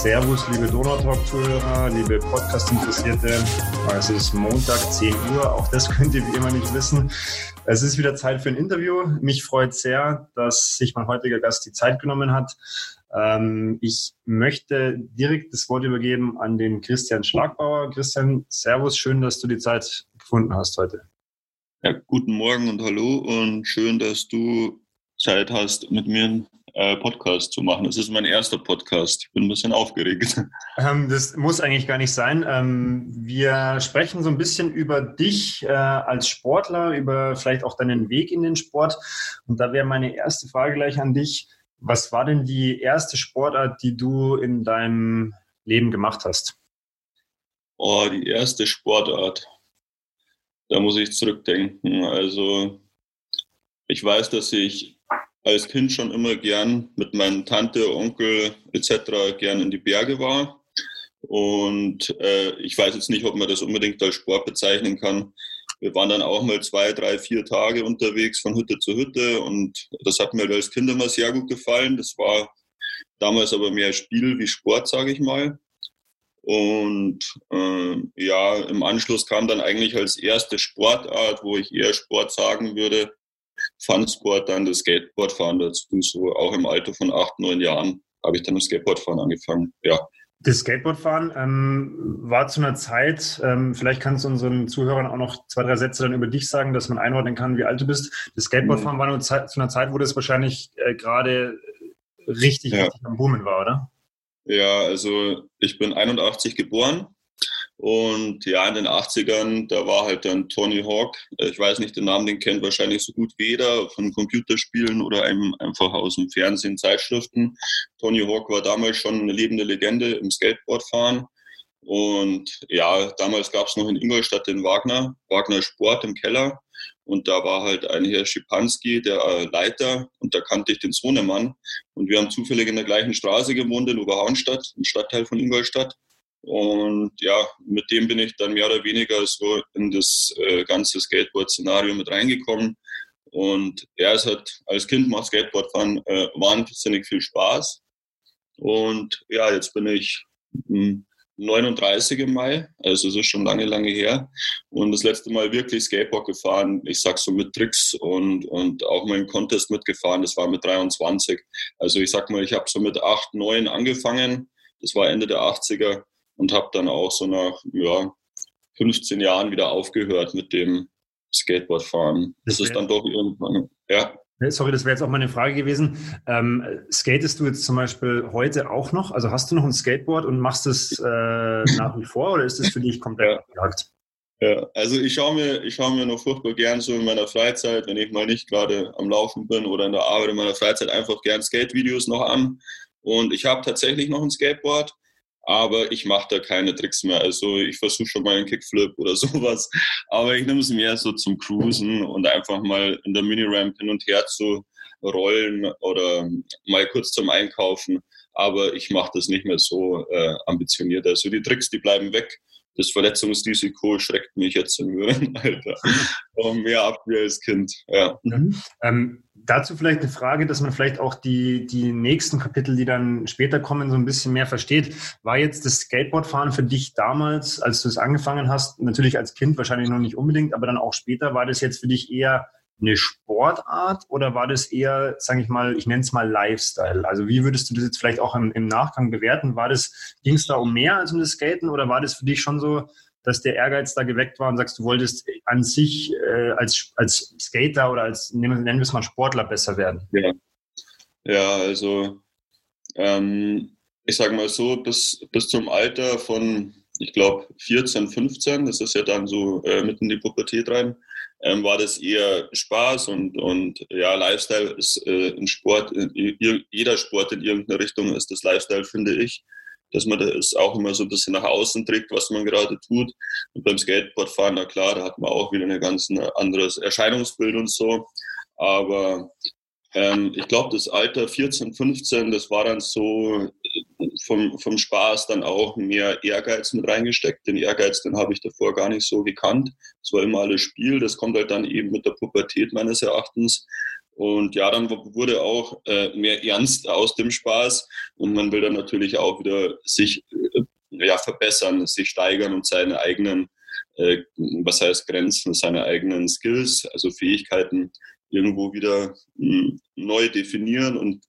Servus, liebe Donautalk-Zuhörer, liebe Podcast-Interessierte. Es ist Montag, 10 Uhr. Auch das könnt ihr wie immer nicht wissen. Es ist wieder Zeit für ein Interview. Mich freut sehr, dass sich mein heutiger Gast die Zeit genommen hat. Ähm, ich möchte direkt das Wort übergeben an den Christian Schlagbauer. Christian, Servus, schön, dass du die Zeit gefunden hast heute. Ja, guten Morgen und hallo und schön, dass du Zeit hast, mit mir einen äh, Podcast zu machen. Das ist mein erster Podcast. Ich bin ein bisschen aufgeregt. Ähm, das muss eigentlich gar nicht sein. Ähm, wir sprechen so ein bisschen über dich äh, als Sportler, über vielleicht auch deinen Weg in den Sport. Und da wäre meine erste Frage gleich an dich. Was war denn die erste Sportart, die du in deinem Leben gemacht hast? Oh, die erste Sportart. Da muss ich zurückdenken. Also ich weiß, dass ich als Kind schon immer gern mit meinen Tante, Onkel etc. gern in die Berge war. Und äh, ich weiß jetzt nicht, ob man das unbedingt als Sport bezeichnen kann. Wir waren dann auch mal zwei, drei, vier Tage unterwegs von Hütte zu Hütte und das hat mir als Kind immer sehr gut gefallen. Das war damals aber mehr Spiel wie Sport, sage ich mal. Und äh, ja, im Anschluss kam dann eigentlich als erste Sportart, wo ich eher Sport sagen würde, Funsport dann das Skateboardfahren dazu. So auch im Alter von acht, neun Jahren habe ich dann das Skateboardfahren angefangen. Ja. Das Skateboardfahren ähm, war zu einer Zeit, ähm, vielleicht kannst du unseren Zuhörern auch noch zwei, drei Sätze dann über dich sagen, dass man einordnen kann, wie alt du bist. Das Skateboardfahren mhm. war nur Zeit, zu einer Zeit, wo das wahrscheinlich äh, gerade richtig, ja. richtig am Boomen war, oder? Ja, also ich bin 81 geboren und ja, in den 80ern, da war halt dann Tony Hawk, ich weiß nicht, den Namen, den kennt wahrscheinlich so gut weder von Computerspielen oder einem einfach aus dem Fernsehen, Zeitschriften. Tony Hawk war damals schon eine lebende Legende im Skateboardfahren. Und ja, damals gab es noch in Ingolstadt den Wagner, Wagner Sport im Keller. Und da war halt ein Herr Schipanski, der äh, Leiter, und da kannte ich den Sohnemann. Und wir haben zufällig in der gleichen Straße gewohnt in Oberhauenstadt, ein Stadtteil von Ingolstadt. Und ja, mit dem bin ich dann mehr oder weniger so in das äh, ganze Skateboard-Szenario mit reingekommen. Und er ist halt, als Kind macht Skateboardfahren äh, wahnsinnig viel Spaß. Und ja, jetzt bin ich 39 im Mai, also es ist schon lange, lange her. Und das letzte Mal wirklich Skateboard gefahren, ich sag so mit Tricks und, und auch mal im Contest mitgefahren, das war mit 23. Also ich sag mal, ich habe so mit 8, 9 angefangen, das war Ende der 80er und habe dann auch so nach ja, 15 Jahren wieder aufgehört mit dem Skateboardfahren. Das, das ist dann doch irgendwann, ja. Sorry, das wäre jetzt auch meine Frage gewesen. Ähm, skatest du jetzt zum Beispiel heute auch noch? Also hast du noch ein Skateboard und machst es äh, nach wie vor oder ist es für dich komplett abgehakt? Ja, also ich schaue mir, ich schaue mir noch furchtbar gern so in meiner Freizeit, wenn ich mal nicht gerade am Laufen bin oder in der Arbeit in meiner Freizeit einfach gern Skate-Videos noch an. Und ich habe tatsächlich noch ein Skateboard aber ich mache da keine Tricks mehr. Also ich versuche schon mal einen Kickflip oder sowas, aber ich nehme es mehr so zum Cruisen und einfach mal in der Mini-Ramp hin und her zu rollen oder mal kurz zum Einkaufen. Aber ich mache das nicht mehr so äh, ambitioniert. Also die Tricks, die bleiben weg. Das Verletzungsrisiko schreckt mich jetzt im höheren Alter mehr ab wie als Kind. Ja. Mhm. Ähm, Dazu vielleicht eine Frage, dass man vielleicht auch die, die nächsten Kapitel, die dann später kommen, so ein bisschen mehr versteht. War jetzt das Skateboardfahren für dich damals, als du es angefangen hast, natürlich als Kind wahrscheinlich noch nicht unbedingt, aber dann auch später, war das jetzt für dich eher eine Sportart oder war das eher, sage ich mal, ich nenne es mal Lifestyle? Also wie würdest du das jetzt vielleicht auch im, im Nachgang bewerten? War das, ging es da um mehr als um das Skaten oder war das für dich schon so, dass der Ehrgeiz da geweckt war und sagst, du wolltest an sich äh, als, als Skater oder als, nennen wir es mal Sportler besser werden? Ja, ja also ähm, ich sage mal so, bis, bis zum Alter von, ich glaube, 14, 15, das ist ja dann so äh, mitten in die Pubertät rein, ähm, war das eher Spaß und, und ja, Lifestyle ist äh, ein Sport, jeder Sport in irgendeiner Richtung ist das Lifestyle, finde ich dass man das auch immer so ein bisschen nach außen trägt, was man gerade tut. Und beim Skateboardfahren, na klar, da hat man auch wieder ein ganz anderes Erscheinungsbild und so. Aber ähm, ich glaube, das Alter 14, 15, das war dann so äh, vom, vom Spaß dann auch mehr Ehrgeiz mit reingesteckt. Den Ehrgeiz, den habe ich davor gar nicht so gekannt. Es war immer alles Spiel. Das kommt halt dann eben mit der Pubertät meines Erachtens. Und ja, dann wurde auch äh, mehr ernst aus dem Spaß und man will dann natürlich auch wieder sich äh, ja, verbessern, sich steigern und seine eigenen, äh, was heißt Grenzen, seine eigenen Skills, also Fähigkeiten irgendwo wieder mh, hm, neu definieren und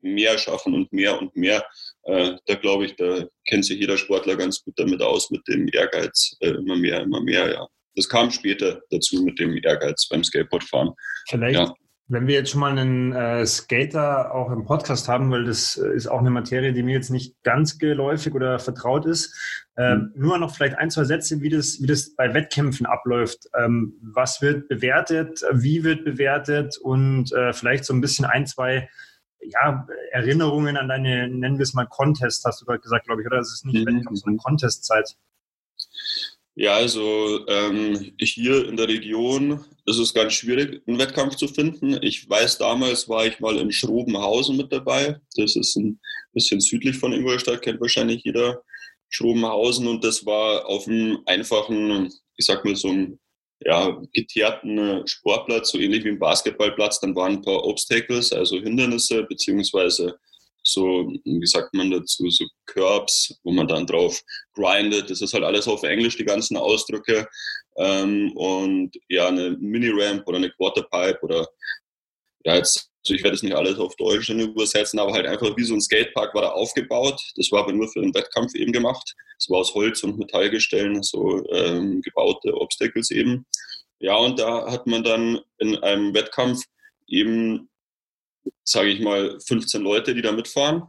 mehr schaffen und mehr und mehr. Äh, da glaube ich, da kennt sich jeder Sportler ganz gut damit aus, mit dem Ehrgeiz, äh, immer mehr, immer mehr, ja. Das kam später dazu mit dem Ehrgeiz beim Skateboardfahren. Vielleicht ja. Wenn wir jetzt schon mal einen äh, Skater auch im Podcast haben, weil das äh, ist auch eine Materie, die mir jetzt nicht ganz geläufig oder vertraut ist, äh, mhm. nur noch vielleicht ein, zwei Sätze, wie das, wie das bei Wettkämpfen abläuft. Ähm, was wird bewertet, wie wird bewertet und äh, vielleicht so ein bisschen ein, zwei ja, Erinnerungen an deine, nennen wir es mal Contest, hast du gerade gesagt, glaube ich, oder? Es ist nicht mhm. Wettkampf, sondern Contestzeit. Ja, also ähm, hier in der Region ist es ganz schwierig, einen Wettkampf zu finden. Ich weiß, damals war ich mal in Schrobenhausen mit dabei. Das ist ein bisschen südlich von Ingolstadt, kennt wahrscheinlich jeder Schrobenhausen. Und das war auf einem einfachen, ich sag mal so einem ja, geteerten Sportplatz, so ähnlich wie ein Basketballplatz. Dann waren ein paar Obstacles, also Hindernisse, beziehungsweise so, wie sagt man dazu, so Curbs, wo man dann drauf grindet. Das ist halt alles auf Englisch, die ganzen Ausdrücke. Ähm, und ja, eine Mini-Ramp oder eine Quarterpipe oder ja, jetzt, also ich werde es nicht alles auf Deutsch übersetzen, aber halt einfach wie so ein Skatepark war da aufgebaut. Das war aber nur für den Wettkampf eben gemacht. Es war aus Holz und Metallgestellen, so ähm, gebaute Obstacles eben. Ja, und da hat man dann in einem Wettkampf eben sage ich mal, 15 Leute, die da mitfahren.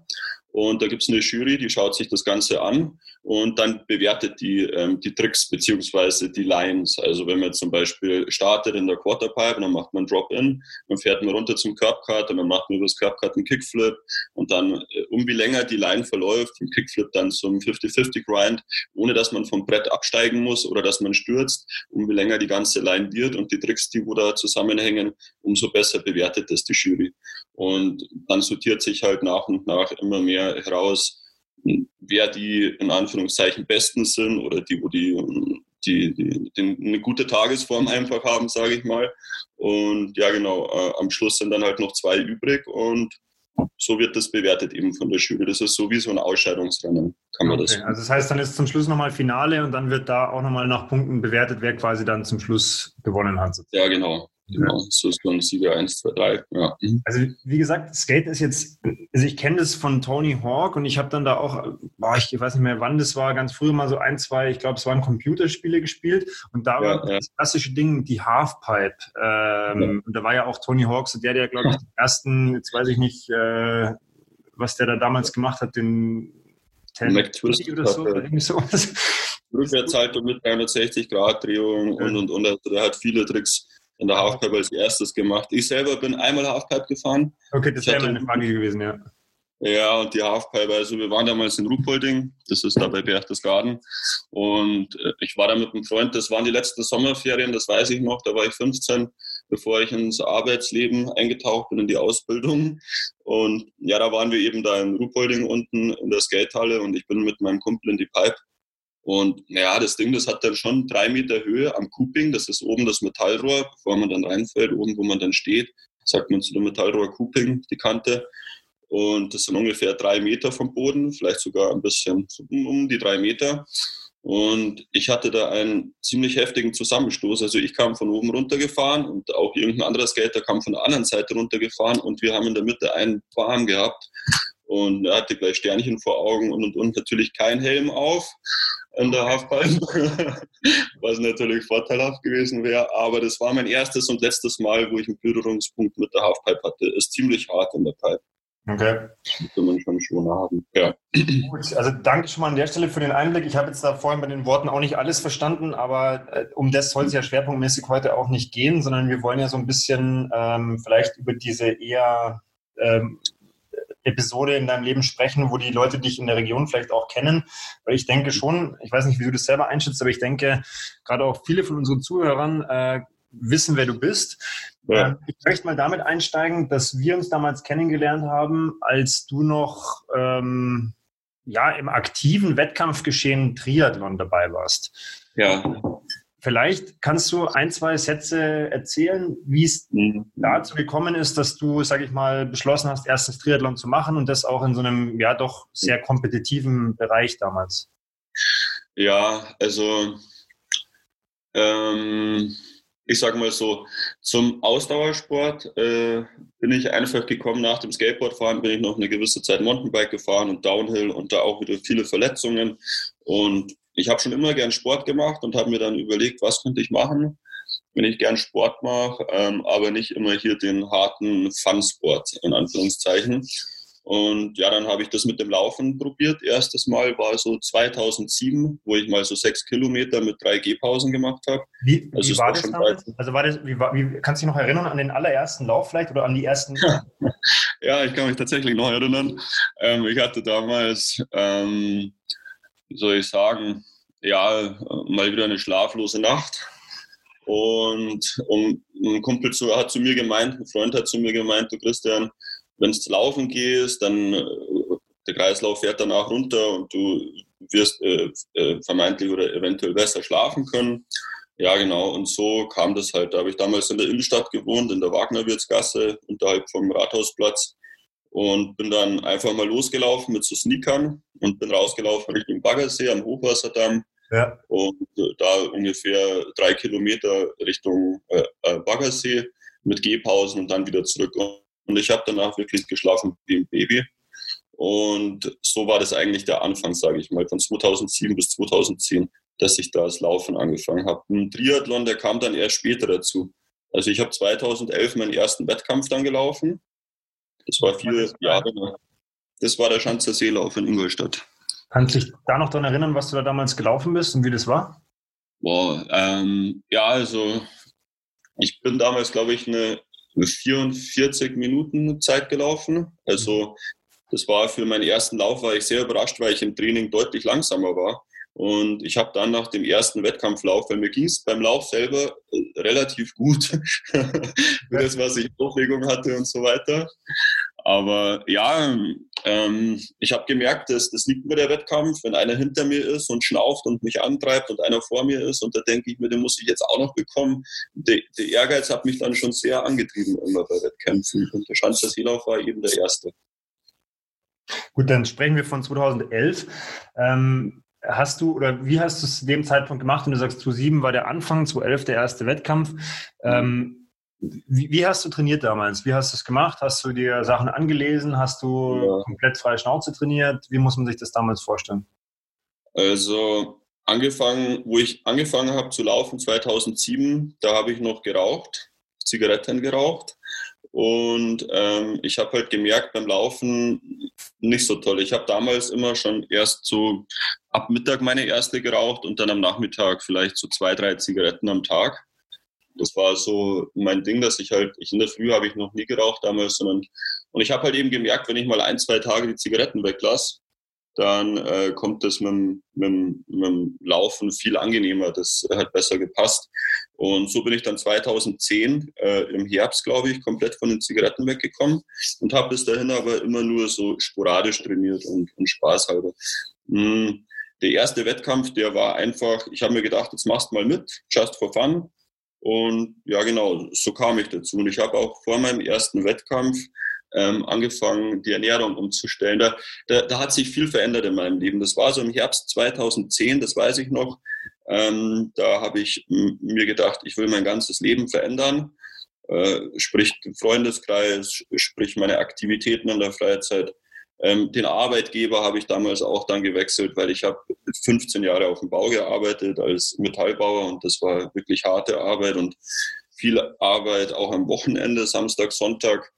Und da gibt es eine Jury, die schaut sich das Ganze an und dann bewertet die, ähm, die Tricks beziehungsweise die Lines. Also wenn man zum Beispiel startet in der Quarterpipe, dann macht man Drop-In, dann fährt man runter zum Curbcut und dann macht man über das Curbcut einen Kickflip und dann, äh, um wie länger die Line verläuft, vom Kickflip dann zum 50-50-Grind, ohne dass man vom Brett absteigen muss oder dass man stürzt, um wie länger die ganze Line wird und die Tricks, die wo da zusammenhängen, umso besser bewertet das die Jury. Und dann sortiert sich halt nach und nach immer mehr heraus, wer die in Anführungszeichen Besten sind oder die, wo die, die, die, die eine gute Tagesform einfach haben, sage ich mal. Und ja, genau, äh, am Schluss sind dann halt noch zwei übrig und so wird das bewertet eben von der Jury. Das ist so wie so ein Ausscheidungsrennen, kann man okay. das. Also das heißt, dann ist zum Schluss nochmal Finale und dann wird da auch nochmal nach Punkten bewertet, wer quasi dann zum Schluss gewonnen hat. Ja, genau. Genau, so ist dann Sieger 1, 2, 3. Ja. Mhm. Also wie gesagt, Skate ist jetzt, also ich kenne das von Tony Hawk und ich habe dann da auch, boah, ich weiß nicht mehr wann das war, ganz früher mal so ein, zwei, ich glaube es waren Computerspiele gespielt und da ja, war ja. das klassische Ding, die Halfpipe. Ähm, ja. Und da war ja auch Tony Hawk so der, der glaube ich den ersten, jetzt weiß ich nicht, äh, was der da damals gemacht hat, den McTwist oder so, oder irgendwie sowas. Rückwärtshaltung mit 360 Grad Drehung und und und. Also der hat viele Tricks in der Halfpipe als erstes gemacht. Ich selber bin einmal Halfpipe gefahren. Okay, das wäre meine Frage gewesen, ja. Ja, und die Halfpipe, also wir waren damals in Ruhpolding, das ist da bei Berchtesgaden. Und äh, ich war da mit einem Freund, das waren die letzten Sommerferien, das weiß ich noch, da war ich 15, bevor ich ins Arbeitsleben eingetaucht bin, in die Ausbildung. Und ja, da waren wir eben da in Ruhpolding unten in der Skatehalle und ich bin mit meinem Kumpel in die Pipe und ja, das Ding, das hat dann schon drei Meter Höhe am Cooping. Das ist oben das Metallrohr, bevor man dann reinfällt, oben, wo man dann steht, sagt man zu dem Metallrohr Cooping, die Kante. Und das sind ungefähr drei Meter vom Boden, vielleicht sogar ein bisschen um die drei Meter. Und ich hatte da einen ziemlich heftigen Zusammenstoß. Also ich kam von oben runtergefahren und auch irgendein anderer Skater kam von der anderen Seite runtergefahren und wir haben in der Mitte einen Bahn gehabt und er hatte gleich Sternchen vor Augen und und und natürlich kein Helm auf in der Halfpipe, was natürlich vorteilhaft gewesen wäre. Aber das war mein erstes und letztes Mal, wo ich einen Berührungspunkt mit der Halfpipe hatte. Ist ziemlich hart in der Pipe. Okay. Das kann man schon schon haben. Ja. Gut, also danke schon mal an der Stelle für den Einblick. Ich habe jetzt da vorhin bei den Worten auch nicht alles verstanden, aber äh, um das soll es ja schwerpunktmäßig heute auch nicht gehen, sondern wir wollen ja so ein bisschen ähm, vielleicht über diese eher ähm, Episode in deinem Leben sprechen, wo die Leute dich in der Region vielleicht auch kennen. Weil ich denke schon, ich weiß nicht, wie du das selber einschätzt, aber ich denke, gerade auch viele von unseren Zuhörern äh, wissen, wer du bist. Ja. Ähm, ich möchte mal damit einsteigen, dass wir uns damals kennengelernt haben, als du noch ähm, ja, im aktiven Wettkampfgeschehen Triathlon dabei warst. Ja. Vielleicht kannst du ein, zwei Sätze erzählen, wie es mhm. dazu gekommen ist, dass du, sag ich mal, beschlossen hast, erstens Triathlon zu machen und das auch in so einem, ja, doch sehr kompetitiven Bereich damals. Ja, also ähm, ich sage mal so, zum Ausdauersport äh, bin ich einfach gekommen nach dem Skateboardfahren, bin ich noch eine gewisse Zeit Mountainbike gefahren und Downhill und da auch wieder viele Verletzungen und ich habe schon immer gern Sport gemacht und habe mir dann überlegt, was könnte ich machen, wenn ich gern Sport mache, ähm, aber nicht immer hier den harten Fun-Sport in Anführungszeichen. Und ja, dann habe ich das mit dem Laufen probiert. Erstes Mal war so 2007, wo ich mal so sechs Kilometer mit drei Gehpausen gemacht habe. Wie, wie also war das damals? Also war das, wie, wie, kannst du dich noch erinnern an den allerersten Lauf vielleicht oder an die ersten? ja, ich kann mich tatsächlich noch erinnern. Ähm, ich hatte damals ähm, wie soll ich sagen, ja, mal wieder eine schlaflose Nacht. Und, und ein Kumpel zu, hat zu mir gemeint, ein Freund hat zu mir gemeint, du Christian, wenn du laufen gehst, dann äh, der Kreislauf fährt danach runter und du wirst äh, äh, vermeintlich oder eventuell besser schlafen können. Ja, genau. Und so kam das halt. Da habe ich damals in der Innenstadt gewohnt, in der Wagnerwirtsgasse, unterhalb vom Rathausplatz und bin dann einfach mal losgelaufen mit so Sneakern und bin rausgelaufen Richtung Baggersee am Hochwasserdamm ja. und äh, da ungefähr drei Kilometer Richtung äh, äh, Baggersee mit Gehpausen und dann wieder zurück. Und ich habe danach wirklich geschlafen wie ein Baby. Und so war das eigentlich der Anfang, sage ich mal, von 2007 bis 2010, dass ich da das Laufen angefangen habe. Ein Triathlon, der kam dann erst später dazu. Also ich habe 2011 meinen ersten Wettkampf dann gelaufen das war viele Jahre. Das war der Schanzer Seelauf in Ingolstadt. Kannst du dich da noch daran erinnern, was du da damals gelaufen bist und wie das war? Boah, ähm, ja, also ich bin damals, glaube ich, eine, eine 44 Minuten Zeit gelaufen. Also das war für meinen ersten Lauf, war ich sehr überrascht, weil ich im Training deutlich langsamer war. Und ich habe dann nach dem ersten Wettkampflauf, weil mir ging es beim Lauf selber äh, relativ gut, für das, was ich Aufregung hatte und so weiter. Aber ja, ähm, ich habe gemerkt, dass das liegt mir der Wettkampf, wenn einer hinter mir ist und schnauft und mich antreibt und einer vor mir ist und da denke ich mir, den muss ich jetzt auch noch bekommen. Der, der Ehrgeiz hat mich dann schon sehr angetrieben immer bei Wettkämpfen und der Schanzer Seelauf war eben der erste. Gut, dann sprechen wir von 2011. Ähm, Hast du oder wie hast du es zu dem Zeitpunkt gemacht? Und du sagst, 2007 war der Anfang, 2011 der erste Wettkampf. Ähm, wie, wie, hast du trainiert damals? Wie hast du es gemacht? Hast du dir Sachen angelesen? Hast du ja. komplett freie Schnauze trainiert? Wie muss man sich das damals vorstellen? Also angefangen, wo ich angefangen habe zu laufen 2007, da habe ich noch geraucht, Zigaretten geraucht. Und ähm, ich habe halt gemerkt beim Laufen nicht so toll. Ich habe damals immer schon erst so ab Mittag meine erste geraucht und dann am Nachmittag vielleicht so zwei, drei Zigaretten am Tag. Das war so mein Ding, dass ich halt, ich in der Früh habe ich noch nie geraucht damals, sondern und ich habe halt eben gemerkt, wenn ich mal ein, zwei Tage die Zigaretten weglasse, dann äh, kommt das mit, mit, mit dem Laufen viel angenehmer. Das hat besser gepasst. Und so bin ich dann 2010 äh, im Herbst, glaube ich, komplett von den Zigaretten weggekommen und habe bis dahin aber immer nur so sporadisch trainiert und, und Spaß halber. Hm, der erste Wettkampf, der war einfach, ich habe mir gedacht, jetzt machst mal mit, just for fun. Und ja, genau, so kam ich dazu. Und ich habe auch vor meinem ersten Wettkampf ähm, angefangen, die Ernährung umzustellen. Da, da, da, hat sich viel verändert in meinem Leben. Das war so im Herbst 2010, das weiß ich noch. Ähm, da habe ich mir gedacht, ich will mein ganzes Leben verändern. Äh, sprich Freundeskreis, sprich meine Aktivitäten in der Freizeit. Ähm, den Arbeitgeber habe ich damals auch dann gewechselt, weil ich habe 15 Jahre auf dem Bau gearbeitet als Metallbauer und das war wirklich harte Arbeit und viel Arbeit auch am Wochenende, Samstag, Sonntag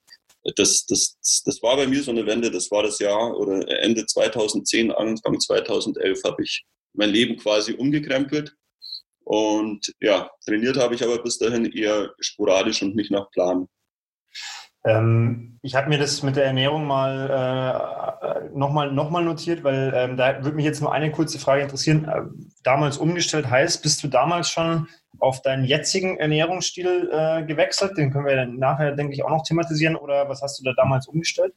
das, das, das war bei mir so eine Wende. Das war das Jahr oder Ende 2010, Anfang 2011 habe ich mein Leben quasi umgekrempelt. Und ja, trainiert habe ich aber bis dahin eher sporadisch und nicht nach Plan. Ähm, ich habe mir das mit der Ernährung mal äh, nochmal noch mal notiert, weil ähm, da würde mich jetzt nur eine kurze Frage interessieren. Äh, damals umgestellt heißt, bist du damals schon auf deinen jetzigen Ernährungsstil äh, gewechselt? Den können wir dann nachher, denke ich, auch noch thematisieren. Oder was hast du da damals umgestellt?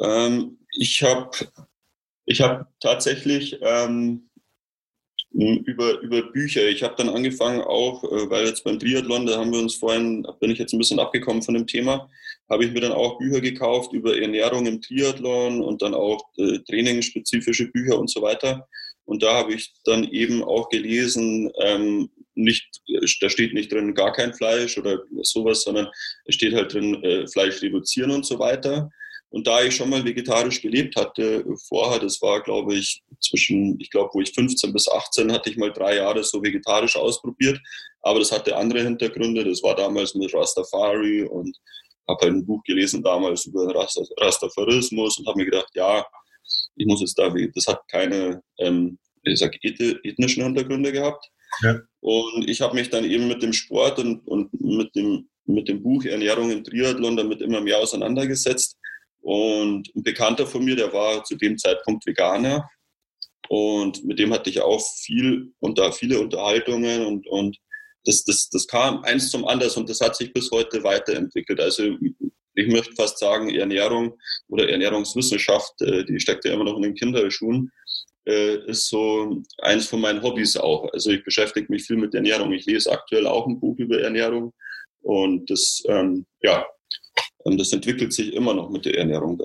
Ähm, ich habe ich hab tatsächlich ähm, Hm, über, über Bücher. Ich habe dann angefangen auch, äh, weil jetzt beim Triathlon, da haben wir uns vorhin, bin ich jetzt ein bisschen abgekommen von dem Thema, habe ich mir dann auch Bücher gekauft über Ernährung im Triathlon und dann auch äh, trainingsspezifische Bücher und so weiter. Und da habe ich dann eben auch gelesen, ähm, nicht, da steht nicht drin gar kein Fleisch oder sowas, sondern es steht halt drin äh, Fleisch reduzieren und so weiter. Und da ich schon mal vegetarisch gelebt hatte vorher, das war, glaube ich, zwischen, ich glaube, wo ich 15 bis 18 hatte ich mal drei Jahre so vegetarisch ausprobiert. Aber das hatte andere Hintergründe. Das war damals mit Rastafari und habe halt ein Buch gelesen damals über Rastafarismus und habe mir gedacht, ja, ich muss jetzt da, das hat keine, ähm, ich sag, ethnischen Hintergründe gehabt. Ja. Und ich habe mich dann eben mit dem Sport und, und mit, dem, mit dem Buch Ernährung im Triathlon damit immer mehr auseinandergesetzt und ein Bekannter von mir, der war zu dem Zeitpunkt Veganer. Und mit dem hatte ich auch viel unter viele Unterhaltungen und, und das, das, das kam eins zum anderen und das hat sich bis heute weiterentwickelt. Also ich möchte fast sagen, Ernährung oder Ernährungswissenschaft, äh, die steckt ja immer noch in den Kinderschuhen, äh, ist so eins von meinen Hobbys auch. Also ich beschäftige mich viel mit Ernährung. Ich lese aktuell auch ein Buch über Ernährung und das, ähm, ja, und das entwickelt sich immer noch mit der Ernährung.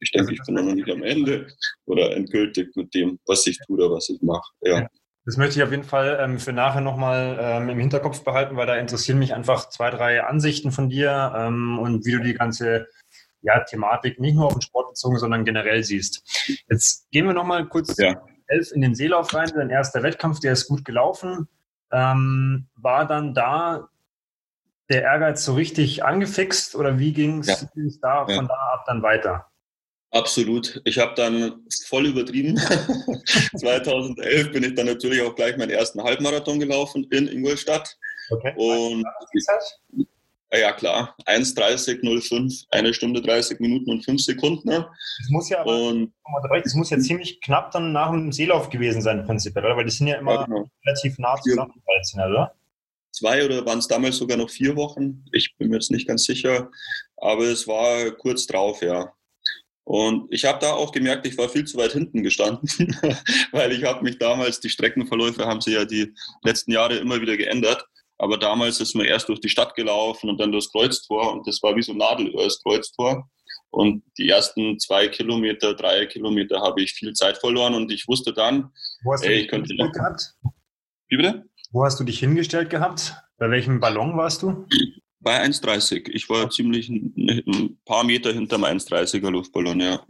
Ich denke, ich bin noch nicht am Ende oder endgültig mit dem, was ich tue oder was ich mache. Ja. Das möchte ich auf jeden Fall ähm, für nachher nochmal ähm, im Hinterkopf behalten, weil da interessieren mich einfach zwei, drei Ansichten von dir ähm, und wie du die ganze ja, Thematik nicht nur auf den Sport bezogen, sondern generell siehst. Jetzt gehen wir nochmal kurz ja. elf in den Seelauf rein. Dein erster Wettkampf, der ist gut gelaufen. Ähm, war dann da der Ehrgeiz so richtig angefixt oder wie ging es ja. da ja. von da ab dann weiter? Absolut. Ich habe dann voll übertrieben. 2011 bin ich dann natürlich auch gleich meinen ersten Halbmarathon gelaufen in Ingolstadt. Okay. Und ja, klar. 1,30,05, eine Stunde 30 Minuten und 5 Sekunden. Das muss ja aber, und, das muss ja ziemlich knapp dann nach dem Seelauf gewesen sein, prinzipiell, oder? Weil die sind ja immer ja, genau. relativ nah zusammen, oder? zwei oder waren es damals sogar noch vier Wochen. Ich bin mir jetzt nicht ganz sicher, aber es war kurz drauf, ja. Und ich habe da auch gemerkt, ich war viel zu weit hinten gestanden, weil ich habe mich damals, die Streckenverläufe haben sich ja die letzten Jahre immer wieder geändert. Aber damals ist man erst durch die Stadt gelaufen und dann durchs Kreuztor und das war wie so ein Nadelöhr, das Kreuztor. Und die ersten zwei Kilometer, drei Kilometer habe ich viel Zeit verloren und ich wusste dann, Wo hast ey, ich könnte noch. Gehabt? Wie bitte? Wo hast du dich hingestellt gehabt? Bei welchem Ballon warst du? Bei 1,30. Ich war ziemlich ein, paar Meter hinterm 1,30er Luftballon, ja.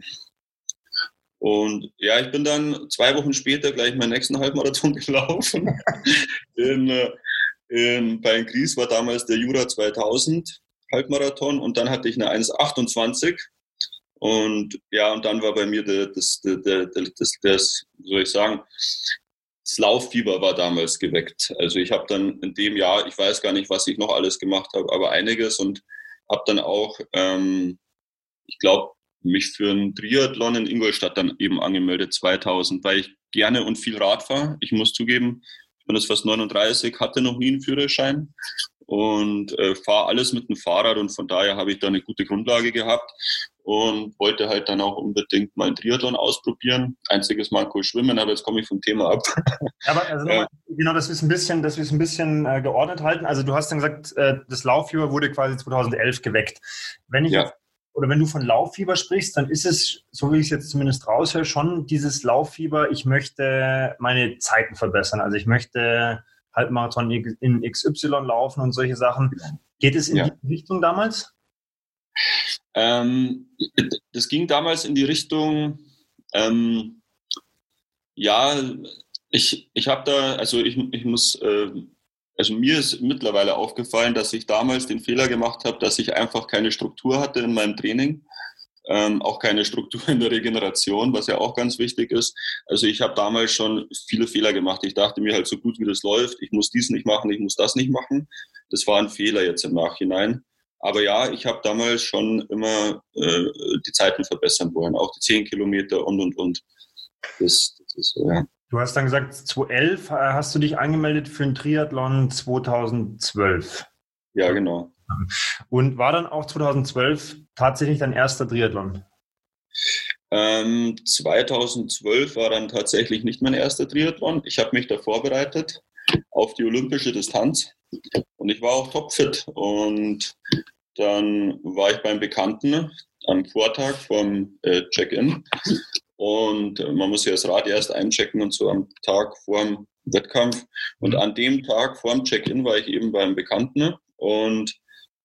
Und ja, ich bin dann zwei Wochen später gleich meinen nächsten Halbmarathon gelaufen. in, in, bei Gries war damals der Jura 2000 Halbmarathon und dann hatte ich eine 1,28. Und ja, und dann war bei mir das, das, das, das, soll ich sagen, das Lauffieber war damals geweckt. Also ich habe dann in dem Jahr, ich weiß gar nicht, was ich noch alles gemacht habe, aber einiges und habe dann auch, ähm, ich glaube, mich für einen Triathlon in Ingolstadt dann eben angemeldet 2000, weil ich gerne und viel Rad fahre. Ich muss zugeben, bin jetzt fast 39, hatte noch nie einen Führerschein und äh, fahre alles mit dem Fahrrad und von daher habe ich da eine gute Grundlage gehabt und wollte halt dann auch unbedingt mal einen Triathlon ausprobieren. Einziges Manko Schwimmen, aber jetzt komme ich vom Thema ab. Aber also äh, genau, dass wir es ein bisschen, dass wir es ein bisschen äh, geordnet halten. Also du hast dann gesagt, äh, das Lauffieber wurde quasi 2011 geweckt. Wenn ich ja. Oder wenn du von Lauffieber sprichst, dann ist es, so wie ich es jetzt zumindest raushöre, schon dieses Lauffieber, ich möchte meine Zeiten verbessern. Also ich möchte Halbmarathon in XY laufen und solche Sachen. Geht es in ja. die Richtung damals? Ähm, das ging damals in die Richtung, ähm, ja, ich, ich habe da, also ich, ich muss, äh, also mir ist mittlerweile aufgefallen, dass ich damals den Fehler gemacht habe, dass ich einfach keine Struktur hatte in meinem Training. Ähm, auch keine Struktur in der Regeneration, was ja auch ganz wichtig ist. Also ich habe damals schon viele Fehler gemacht. Ich dachte mir halt so gut wie das läuft, ich muss dies nicht machen, ich muss das nicht machen. Das war ein Fehler jetzt im Nachhinein. Aber ja, ich habe damals schon immer äh, die Zeiten verbessern wollen, auch die 10 Kilometer und, und, und. Das, das ist ja. Du hast dann gesagt, 2011 äh, hast du dich angemeldet für einen Triathlon 2012. Ja, genau. Und war dann auch 2012 tatsächlich dein erster Triathlon? Ähm, 2012 war dann tatsächlich nicht mein erster Triathlon. Ich habe mich da vorbereitet auf die olympische Distanz und ich war auch topfit. Und dann war ich beim Bekannten am Vortag vom äh, Check-in und man muss ja das Rad erst einchecken und so am Tag vor dem Wettkampf. Und an dem Tag vor dem Check-in war ich eben beim Bekannten und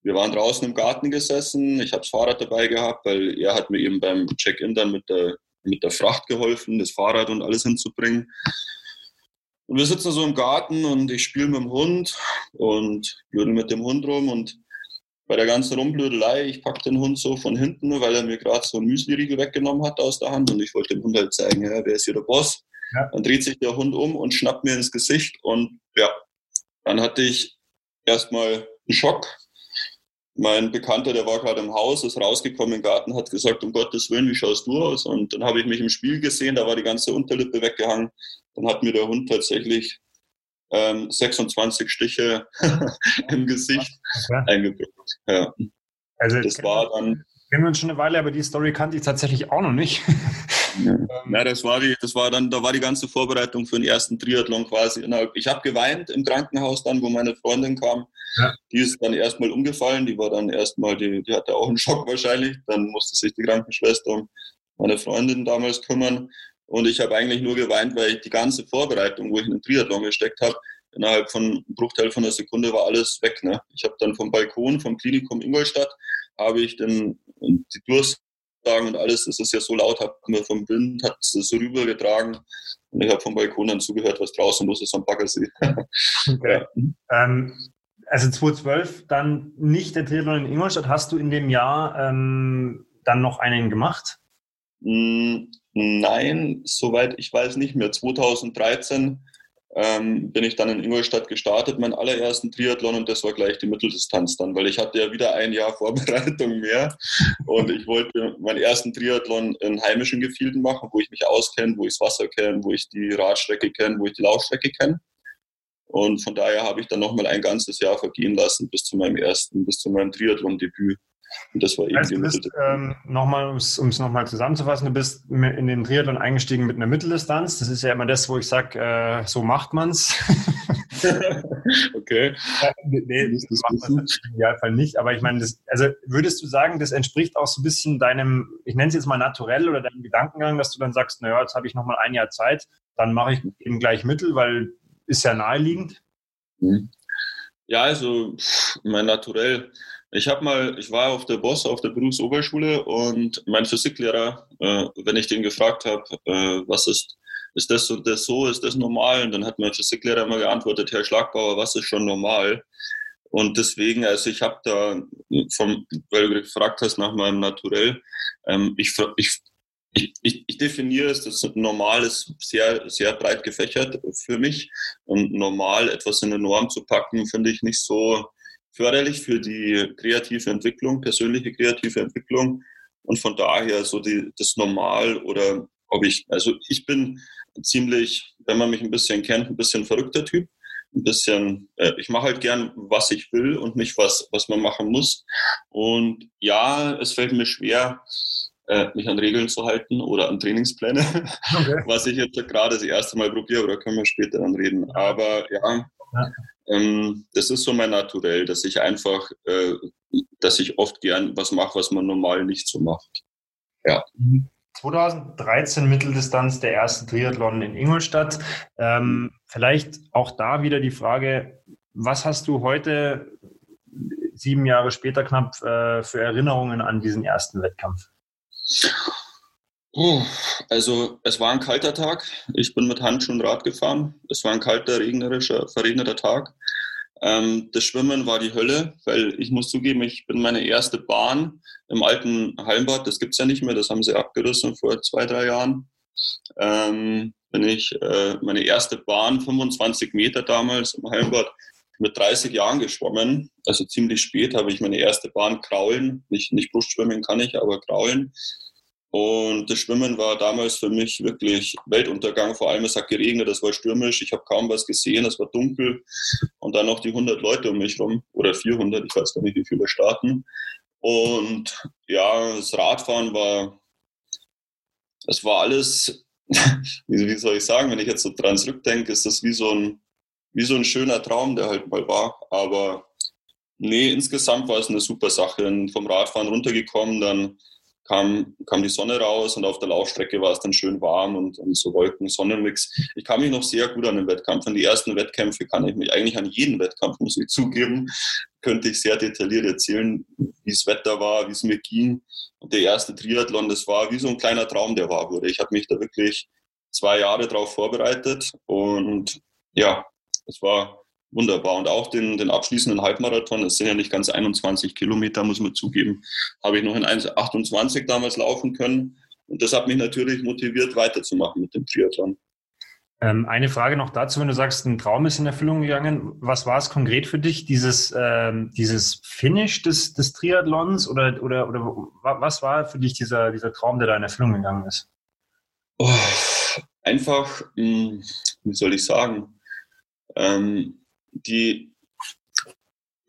wir waren draußen im Garten gesessen. Ich habe das Fahrrad dabei gehabt, weil er hat mir eben beim Check-in dann mit der, mit der Fracht geholfen, das Fahrrad und alles hinzubringen. Und wir sitzen so im Garten und ich spiele mit dem Hund und blödel mit dem Hund rum und bei der ganzen Rumblödelei, ich packe den Hund so von hinten, weil er mir gerade so ein Müsli-Riegel weggenommen hat aus der Hand und ich wollte dem Hund halt zeigen, ja, wer ist hier der Boss? Ja. Dann dreht sich der Hund um und schnappt mir ins Gesicht und ja, dann hatte ich erstmal einen Schock, mein Bekannter, der war gerade im Haus, ist rausgekommen im Garten, hat gesagt, um Gottes Willen, wie schaust du aus? Und dann habe ich mich im Spiel gesehen, da war die ganze Unterlippe weggehangen. Dann hat mir der Hund tatsächlich ähm, 26 Stiche im Gesicht okay. eingedrückt. Ja. Also das war dann. Kennen wir uns schon eine Weile, aber die Story kannte ich tatsächlich auch noch nicht. Ja. ja, das war die, das war dann, da war die ganze Vorbereitung für den ersten Triathlon quasi innerhalb. Ich habe geweint im Krankenhaus dann, wo meine Freundin kam. Ja. Die ist dann erstmal umgefallen, die war dann erstmal, die, die hatte auch einen Schock wahrscheinlich. Dann musste sich die Krankenschwester um meine Freundin damals kümmern. Und ich habe eigentlich nur geweint, weil ich die ganze Vorbereitung, wo ich in den Triathlon gesteckt habe, innerhalb von einem Bruchteil von einer Sekunde war alles weg. Ne? Ich habe dann vom Balkon vom Klinikum Ingolstadt habe ich den, die Durchsagen und alles, es ist ja so laut, hat mir vom Wind hat es so rübergetragen und ich habe vom Balkon dann zugehört, was draußen los ist am Baggersee. Okay. ja. ähm, also 2012 dann nicht der Triathlon in Ingolstadt. Hast du in dem Jahr ähm, dann noch einen gemacht? Nein, soweit ich weiß nicht mehr. 2013 ähm, bin ich dann in Ingolstadt gestartet, meinen allerersten Triathlon und das war gleich die Mitteldistanz dann, weil ich hatte ja wieder ein Jahr Vorbereitung mehr und ich wollte meinen ersten Triathlon in heimischen Gefilden machen, wo ich mich auskenne, wo ich das Wasser kenne, wo ich die Radstrecke kenne, wo ich die Laufstrecke kenne. Und von daher habe ich dann nochmal ein ganzes Jahr vergehen lassen bis zu meinem ersten, bis zu meinem Triathlon-Debüt. Und das war eben heißt, du bist, ähm, nochmal, um es nochmal zusammenzufassen, du bist in den Triathlon eingestiegen mit einer Mitteldistanz. Das ist ja immer das, wo ich sage, äh, so macht man's. okay. Äh, nee, das macht man im Idealfall nicht. Aber ich meine, das, also würdest du sagen, das entspricht auch so ein bisschen deinem, ich nenne es jetzt mal naturell oder deinem Gedankengang, dass du dann sagst, naja, jetzt habe ich nochmal ein Jahr Zeit, dann mache ich eben gleich Mittel, weil ist ja naheliegend. Mhm. Ja, also mein Naturell. Ich habe mal, ich war auf der Boss auf der Berufsoberschule und mein Physiklehrer, äh, wenn ich den gefragt habe, äh, was ist, ist das und das so, ist das normal? Und dann hat mein Physiklehrer immer geantwortet, Herr Schlagbauer, was ist schon normal? Und deswegen, also ich habe da, vom, weil du gefragt hast nach meinem Naturell, ähm, ich, ich ich, ich, definiere es, das normal ist sehr, sehr breit gefächert für mich. Und normal etwas in eine Norm zu packen, finde ich nicht so förderlich für die kreative Entwicklung, persönliche kreative Entwicklung. Und von daher so die, das Normal oder ob ich, also ich bin ziemlich, wenn man mich ein bisschen kennt, ein bisschen verrückter Typ. Ein bisschen, äh, ich mache halt gern, was ich will und nicht was, was man machen muss. Und ja, es fällt mir schwer, äh, mich an Regeln zu halten oder an Trainingspläne, okay. was ich jetzt gerade das erste Mal probiere, oder können wir später dann reden. Aber ja, ja. Ähm, das ist so mein Naturell, dass ich einfach, äh, dass ich oft gern was mache, was man normal nicht so macht. Ja. 2013 Mitteldistanz der erste Triathlon in Ingolstadt. Ähm, vielleicht auch da wieder die Frage, was hast du heute, sieben Jahre später knapp, äh, für Erinnerungen an diesen ersten Wettkampf? Also es war ein kalter Tag. Ich bin mit Handschuhen Rad gefahren. Es war ein kalter, regnerischer, verregneter Tag. Ähm, das Schwimmen war die Hölle, weil ich muss zugeben, ich bin meine erste Bahn im alten Hallenbad, das gibt es ja nicht mehr, das haben sie abgerissen vor zwei, drei Jahren. Ähm, bin ich äh, meine erste Bahn, 25 Meter damals im Hallenbad, mit 30 Jahren geschwommen. Also ziemlich spät habe ich meine erste Bahn kraulen. Nicht, nicht Brustschwimmen kann ich, aber kraulen. Und das Schwimmen war damals für mich wirklich Weltuntergang. Vor allem es hat geregnet, es war stürmisch, ich habe kaum was gesehen, es war dunkel. Und dann noch die 100 Leute um mich rum oder 400, ich weiß gar nicht, wie viele starten. Und ja, das Radfahren war es war alles, wie soll ich sagen, wenn ich jetzt so dran zurückdenke, ist das wie so ein, wie so ein schöner Traum, der halt mal war. Aber nee, insgesamt war es eine super Sache. Vom Radfahren runtergekommen, dann kam, kam die Sonne raus und auf der Laufstrecke war es dann schön warm und, und so Wolken-Sonnenmix. Ich kann mich noch sehr gut an den Wettkampf, an die ersten Wettkämpfe kann ich mich eigentlich an jeden Wettkampf, muss ich zugeben, könnte ich sehr detailliert erzählen, wie das Wetter war, wie es mir ging. Und der erste Triathlon, das war wie so ein kleiner Traum, der wahr wurde. Ich habe mich da wirklich zwei Jahre darauf vorbereitet und ja, es war wunderbar. Und auch den, den abschließenden Halbmarathon, das sind ja nicht ganz 21 Kilometer, muss man zugeben, habe ich noch in 1,28 damals laufen können. Und das hat mich natürlich motiviert, weiterzumachen mit dem Triathlon. Ähm, eine Frage noch dazu, wenn du sagst, ein Traum ist in Erfüllung gegangen. Was war es konkret für dich, dieses, ähm, dieses Finish des, des Triathlons oder, oder, oder was war für dich dieser, dieser Traum, der da in Erfüllung gegangen ist? Oh, einfach, hm, wie soll ich sagen, ähm, die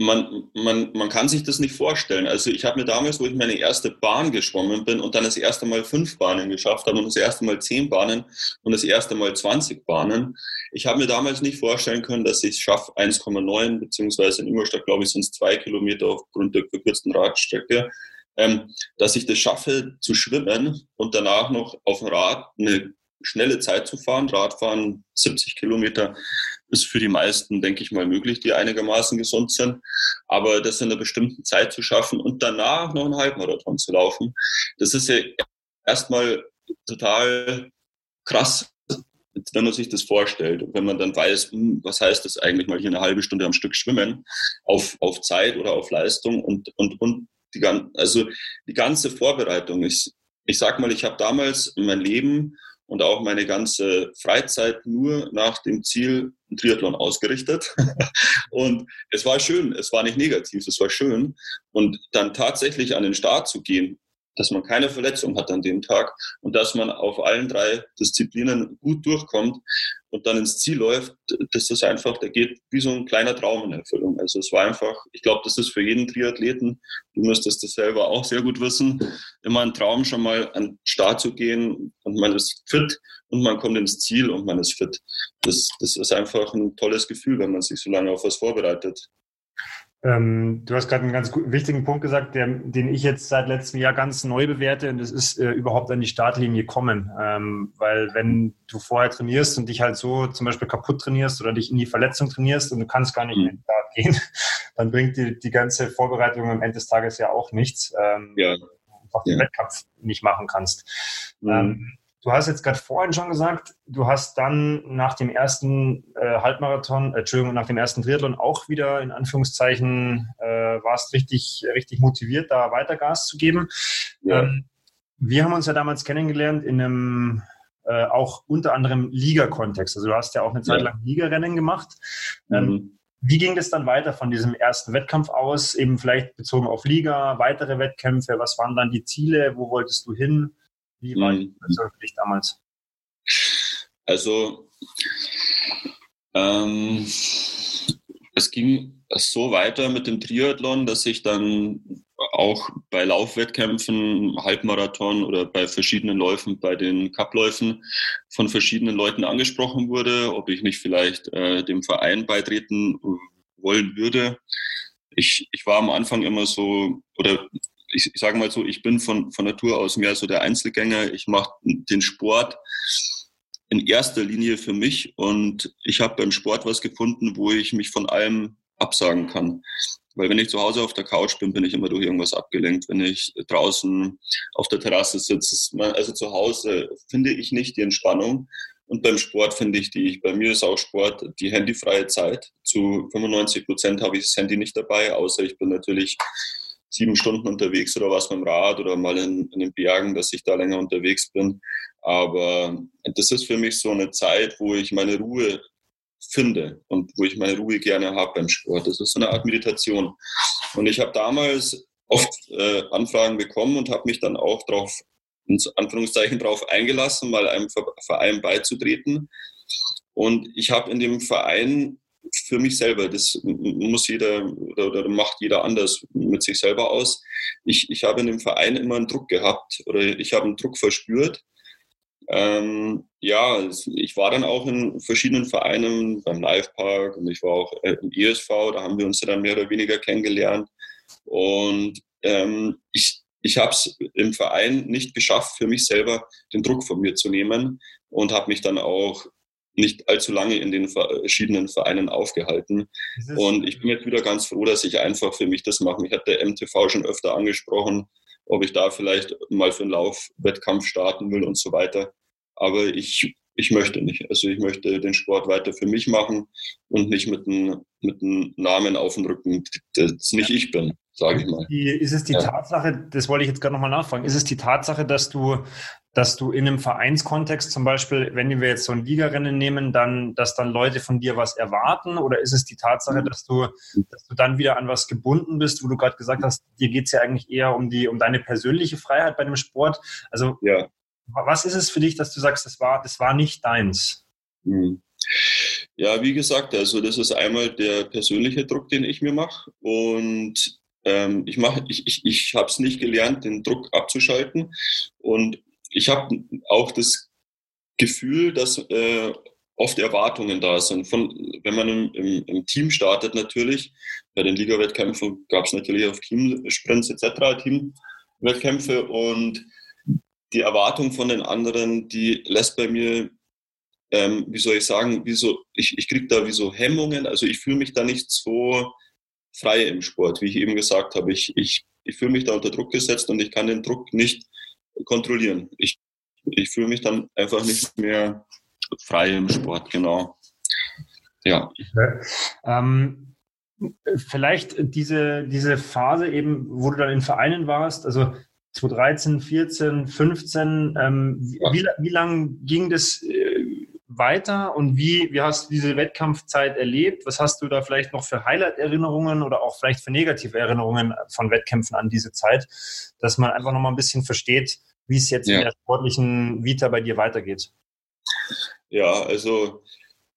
man, man, man kann sich das nicht vorstellen. Also ich habe mir damals, wo ich meine erste Bahn geschwommen bin und dann das erste Mal fünf Bahnen geschafft habe und das erste Mal zehn Bahnen und das erste Mal 20 Bahnen, ich habe mir damals nicht vorstellen können, dass ich es schaffe, 1,9 beziehungsweise in Ingolstadt, glaube ich, sind es zwei Kilometer aufgrund der verkürzten Radstrecke, ähm, dass ich das schaffe zu schwimmen und danach noch auf dem Rad eine schnelle Zeit zu fahren. Radfahren 70 Kilometer ist für die meisten, denke ich mal, möglich, die einigermaßen gesund sind. Aber das in einer bestimmten Zeit zu schaffen und danach noch einen Halbmarathon zu laufen, das ist ja erstmal total krass, wenn man sich das vorstellt. wenn man dann weiß, hm, was heißt das eigentlich mal hier eine halbe Stunde am Stück schwimmen, auf, auf Zeit oder auf Leistung und, und, und die, also die ganze Vorbereitung. Ich, ich sag mal, ich habe damals mein Leben und auch meine ganze Freizeit nur nach dem Ziel Triathlon ausgerichtet. und es war schön, es war nicht negativ, es war schön. Und dann tatsächlich an den Start zu gehen dass man keine Verletzung hat an dem Tag und dass man auf allen drei Disziplinen gut durchkommt und dann ins Ziel läuft, das ist einfach, der geht wie so ein kleiner Traum in Erfüllung. Also es war einfach, ich glaube, das ist für jeden Triathleten, du müsstest das selber auch sehr gut wissen, immer ein Traum schon mal an den Start zu gehen und man ist fit und man kommt ins Ziel und man ist fit. Das, das ist einfach ein tolles Gefühl, wenn man sich so lange auf was vorbereitet. Ähm, du hast gerade einen ganz wichtigen Punkt gesagt, der, den ich jetzt seit letztem Jahr ganz neu bewerte, und das ist äh, überhaupt an die Startlinie kommen. Ähm, weil wenn du vorher trainierst und dich halt so zum Beispiel kaputt trainierst oder dich in die Verletzung trainierst und du kannst gar nicht mhm. in den Start gehen, dann bringt die, die ganze Vorbereitung am Ende des Tages ja auch nichts. Ähm, ja. Einfach den ja. Wettkampf nicht machen kannst. Mhm. Ähm, Du hast jetzt gerade vorhin schon gesagt, du hast dann nach dem ersten äh, Halbmarathon, äh, Entschuldigung, nach dem ersten Triathlon auch wieder in Anführungszeichen äh, warst richtig, richtig motiviert, da weiter Gas zu geben. Ja. Ähm, wir haben uns ja damals kennengelernt in einem äh, auch unter anderem Liga-Kontext. Also du hast ja auch eine Zeit lang Ligarennen gemacht. Ähm, mhm. Wie ging das dann weiter von diesem ersten Wettkampf aus, eben vielleicht bezogen auf Liga, weitere Wettkämpfe? Was waren dann die Ziele? Wo wolltest du hin? Wie war die Situation für dich damals? Also, ähm, es ging so weiter mit dem Triathlon, dass ich dann auch bei Laufwettkämpfen, Halbmarathon oder bei verschiedenen Läufen, bei den Cupläufen von verschiedenen Leuten angesprochen wurde, ob ich nicht vielleicht äh, dem Verein beitreten wollen würde. Ich, ich war am Anfang immer so, oder ich, ich sage mal so, ich bin von, von Natur aus mehr so der Einzelgänger. Ich mache den Sport in erster Linie für mich und ich habe beim Sport was gefunden, wo ich mich von allem absagen kann. Weil wenn ich zu Hause auf der Couch bin, bin ich immer durch irgendwas abgelenkt. Wenn ich draußen auf der Terrasse sitze, also zu Hause finde ich nicht die Entspannung. Und beim Sport finde ich die, bei mir ist auch Sport die handyfreie Zeit. Zu 95 Prozent habe ich das Handy nicht dabei, außer ich bin natürlich sieben Stunden unterwegs oder was mit dem Rad oder mal in, in, den Bergen, dass ich da länger unterwegs bin. Aber das ist für mich so eine Zeit, wo ich meine Ruhe finde und wo ich meine Ruhe gerne habe beim Sport. Das ist so eine Art Meditation. Und ich habe damals oft äh, Anfragen bekommen und habe mich dann auch darauf, in Anführungszeichen, darauf eingelassen, mal einem Verein beizutreten. Und ich habe in dem Verein für mich selber. Das muss jeder oder, oder, macht jeder anders mit sich selber aus. Ich, ich habe in dem Verein immer einen Druck gehabt oder ich habe einen Druck verspürt, Ähm, ja, ich war dann auch in verschiedenen Vereinen, beim Livepark und ich war auch äh, im ESV, da haben wir uns dann mehr oder weniger kennengelernt. Und ähm, ich, ich habe es im Verein nicht geschafft, für mich selber den Druck von mir zu nehmen und habe mich dann auch nicht allzu lange in den verschiedenen Vereinen aufgehalten. Und ich bin jetzt wieder ganz froh, dass ich einfach für mich das mache. Mich hat der MTV schon öfter angesprochen, ob ich da vielleicht mal für einen Laufwettkampf starten will und so weiter. Aber ich, ich möchte nicht. Also ich möchte den Sport weiter für mich machen und nicht mit einem, mit einem Namen auf dem Rücken, das nicht ich bin sage ich mal. Die, ist es die ja. Tatsache, das wollte ich jetzt gerade nochmal nachfragen, ist es die Tatsache, dass du, dass du in einem Vereinskontext zum Beispiel, wenn wir jetzt so ein Ligarennen nehmen, dann, dass dann Leute von dir was erwarten? Oder ist es die Tatsache, mhm. dass du, dass du dann wieder an was gebunden bist, wo du gerade gesagt hast, dir geht es ja eigentlich eher um die, um deine persönliche Freiheit bei dem Sport? Also ja. was ist es für dich, dass du sagst, das war, das war nicht deins? Mhm. Ja, wie gesagt, also das ist einmal der persönliche Druck, den ich mir mache. Und ähm, ich mache, ich, ich, ich habe es nicht gelernt, den Druck abzuschalten. Und ich habe auch das Gefühl, dass äh, oft Erwartungen da sind. Von, wenn man im, im, im Team startet natürlich, bei den Liga-Wettkämpfen gab es natürlich auch Teamsprints etc., Teamwettkämpfe und die Erwartung von den anderen, die lässt bei mir, ähm, wie soll ich sagen, wie so, ich, ich kriege da wie so Hemmungen, also ich fühle mich da nicht so frei im Sport. Wie ich eben gesagt habe, ich, ich, ich fühle mich da unter Druck gesetzt und ich kann den Druck nicht kontrollieren. Ich, ich fühle mich dann einfach nicht mehr frei im Sport, genau. Ja. Ähm, vielleicht diese, diese Phase eben, wo du dann in Vereinen warst, also 2013, 14, 15, ähm, ja. wie, wie lang ging das äh, weiter und wie, wie hast du diese Wettkampfzeit erlebt? Was hast du da vielleicht noch für Highlight-Erinnerungen oder auch vielleicht für negative Erinnerungen von Wettkämpfen an diese Zeit, dass man einfach noch mal ein bisschen versteht, wie es jetzt ja. in der sportlichen Vita bei dir weitergeht? Ja, also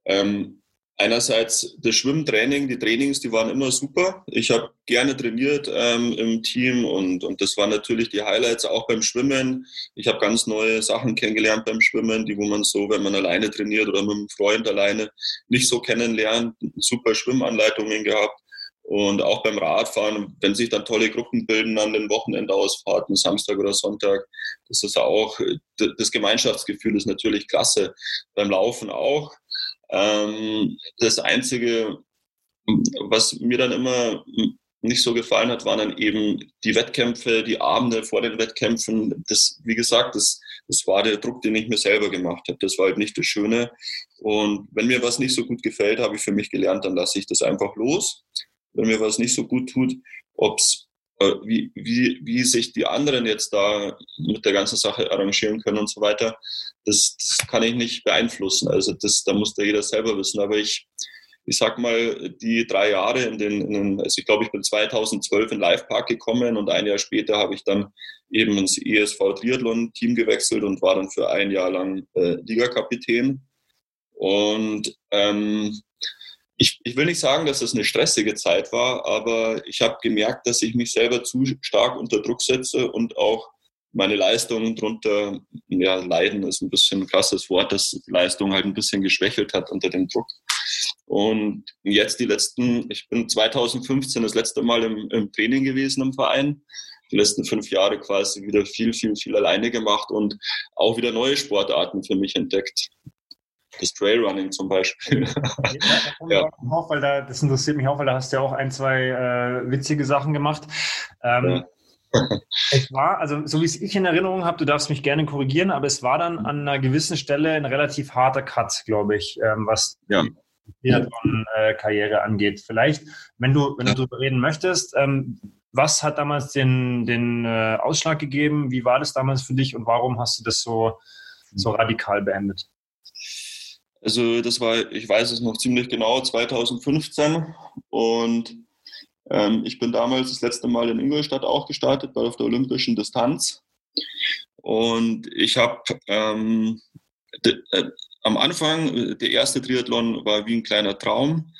ähm, Einerseits das Schwimmtraining, die Trainings, die waren immer super. Ich habe gerne trainiert ähm, im Team und, und das waren natürlich die Highlights auch beim Schwimmen. Ich habe ganz neue Sachen kennengelernt beim Schwimmen, die wo man so, wenn man alleine trainiert oder mit einem Freund alleine, nicht so kennenlernt. Super Schwimmanleitungen gehabt. Und auch beim Radfahren, wenn sich dann tolle Gruppen bilden an den Wochenendausfahrten, Samstag oder Sonntag, das ist auch, das Gemeinschaftsgefühl ist natürlich klasse. Beim Laufen auch. Ähm, das Einzige, was mir dann immer nicht so gefallen hat, waren dann eben die Wettkämpfe, die Abende vor den Wettkämpfen. Das, wie gesagt, das, das war der Druck, den ich mir selber gemacht habe. Das war halt nicht das Schöne. Und wenn mir was nicht so gut gefällt, habe ich für mich gelernt, dann lasse ich das einfach los. Wenn mir was nicht so gut tut, ob's äh, wie, wie, wie sich die anderen jetzt da mit der ganzen Sache arrangieren können und so weiter, das, das kann ich nicht beeinflussen. Also das, da muss da jeder selber wissen. Aber ich, ich sag mal, die drei Jahre in den, in den also ich glaube, ich bin 2012 in Livepark gekommen und ein Jahr später habe ich dann eben ins ESV Triathlon Team gewechselt und war dann für ein Jahr lang äh, Ligakapitän. Und ähm, ich, ich will nicht sagen, dass es eine stressige Zeit war, aber ich habe gemerkt, dass ich mich selber zu stark unter Druck setze und auch meine Leistung drunter, ja, leiden ist ein bisschen ein krasses Wort, dass Leistung halt ein bisschen geschwächelt hat unter dem Druck. Und jetzt die letzten, ich bin 2015 das letzte Mal im, im Training gewesen im Verein. Die letzten fünf Jahre quasi wieder viel, viel, viel alleine gemacht und auch wieder neue Sportarten für mich entdeckt das Trailrunning zum Beispiel. Ja, auch, weil da, das interessiert mich auch, weil da hast du ja auch ein, zwei äh, witzige Sachen gemacht. Ähm, ja. es war, also so wie es ich in Erinnerung habe, du darfst mich gerne korrigieren, aber es war dann an einer gewissen Stelle ein relativ harter Cut, glaube ich, ähm, was ja. die Triathlon-Karriere angeht. Vielleicht, wenn du, wenn ja. du darüber reden möchtest, ähm, was hat damals den, den äh, Ausschlag gegeben? Wie war das damals für dich und warum hast du das so, so radikal beendet? Also das war, ich weiß es noch ziemlich genau, 2015 und ähm, ich bin damals das letzte Mal in Ingolstadt auch gestartet, bei auf der olympischen Distanz und ich habe ähm, äh, am Anfang, der erste Triathlon war wie ein kleiner Traum.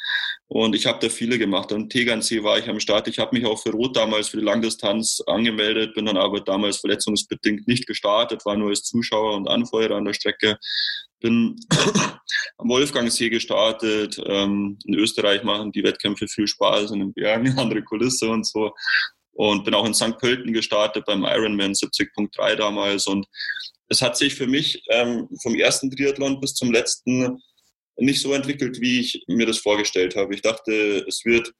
Und ich habe da viele gemacht. Am Tegernsee war ich am Start. Ich habe mich auch für Rot damals für die Langdistanz angemeldet, bin dann aber damals verletzungsbedingt nicht gestartet, war nur als Zuschauer und Anfeuerer an der Strecke. Bin am Wolfgangsee gestartet. Ähm, in Österreich machen die Wettkämpfe viel Spaß in den Bergen, andere Kulisse und so. Und bin auch in St. Pölten gestartet beim Ironman 70.3 damals. Und es hat sich für mich ähm, vom ersten Triathlon bis zum letzten nicht so entwickelt, wie ich mir das vorgestellt habe. Ich dachte, es wird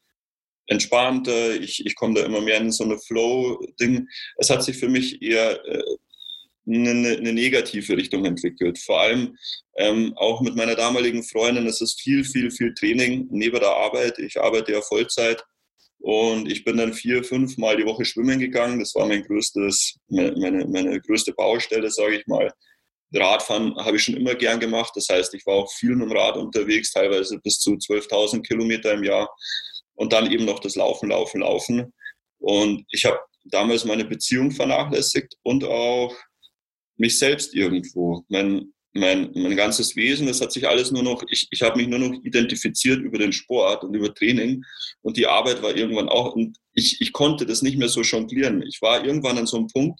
entspannter, ich, ich komme da immer mehr in so eine Flow-Ding. Es hat sich für mich eher äh, eine, eine negative Richtung entwickelt. Vor allem ähm, auch mit meiner damaligen Freundin, es ist viel, viel, viel Training neben der Arbeit. Ich arbeite ja Vollzeit und ich bin dann vier, fünf Mal die Woche schwimmen gegangen. Das war mein größtes, meine, meine größte Baustelle, sage ich mal. Radfahren habe ich schon immer gern gemacht. Das heißt, ich war auch viel mit dem Rad unterwegs, teilweise bis zu 12.000 Kilometer im Jahr. Und dann eben noch das Laufen, Laufen, Laufen. Und ich habe damals meine Beziehung vernachlässigt und auch mich selbst irgendwo. Mein, mein, mein ganzes Wesen, das hat sich alles nur noch, ich, ich habe mich nur noch identifiziert über den Sport und über Training. Und die Arbeit war irgendwann auch, und ich, ich konnte das nicht mehr so jonglieren. Ich war irgendwann an so einem Punkt,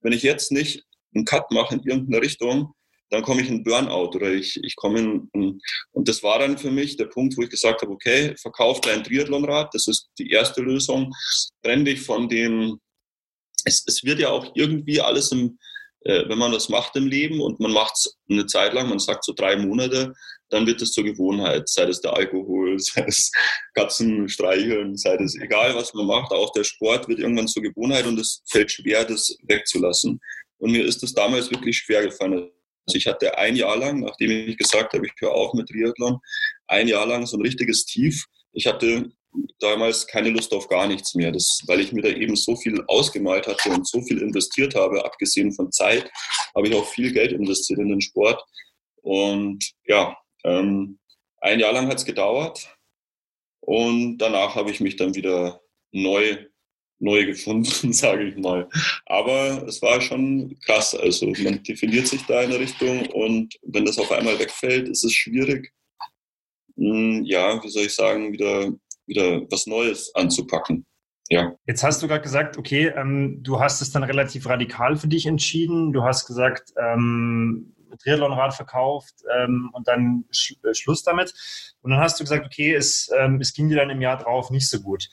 wenn ich jetzt nicht einen Cut mache in irgendeine Richtung, dann komme ich in Burnout oder ich, ich komme in, und das war dann für mich der Punkt, wo ich gesagt habe, okay, verkauf dein Triathlonrad, das ist die erste Lösung, trenn dich von dem, es, es wird ja auch irgendwie alles im, äh, wenn man das macht im Leben und man macht es eine Zeit lang, man sagt so drei Monate, dann wird es zur Gewohnheit, sei es der Alkohol, sei es Katzen streicheln, sei es egal, was man macht, auch der Sport wird irgendwann zur Gewohnheit und es fällt schwer, das wegzulassen. Und mir ist das damals wirklich schwer gefallen. Also ich hatte ein Jahr lang, nachdem ich gesagt habe, ich höre auf mit Triathlon, ein Jahr lang so ein richtiges Tief. Ich hatte damals keine Lust auf gar nichts mehr, das, weil ich mir da eben so viel ausgemalt hatte und so viel investiert habe, abgesehen von Zeit, habe ich auch viel Geld investiert in den Sport. Und ja, ähm, ein Jahr lang hat es gedauert und danach habe ich mich dann wieder neu neu gefunden, sage ich mal. Aber es war schon krass. Also man definiert sich da in eine Richtung und wenn das auf einmal wegfällt, ist es schwierig, hm, ja, wie soll ich sagen, wieder, wieder was Neues anzupacken. Ja. Jetzt hast du gerade gesagt, okay, ähm, du hast es dann relativ radikal für dich entschieden. Du hast gesagt, ähm, Triathlonrad verkauft ähm, und dann sch äh, Schluss damit. Und dann hast du gesagt, okay, es, ähm, es ging dir dann im Jahr drauf nicht so gut.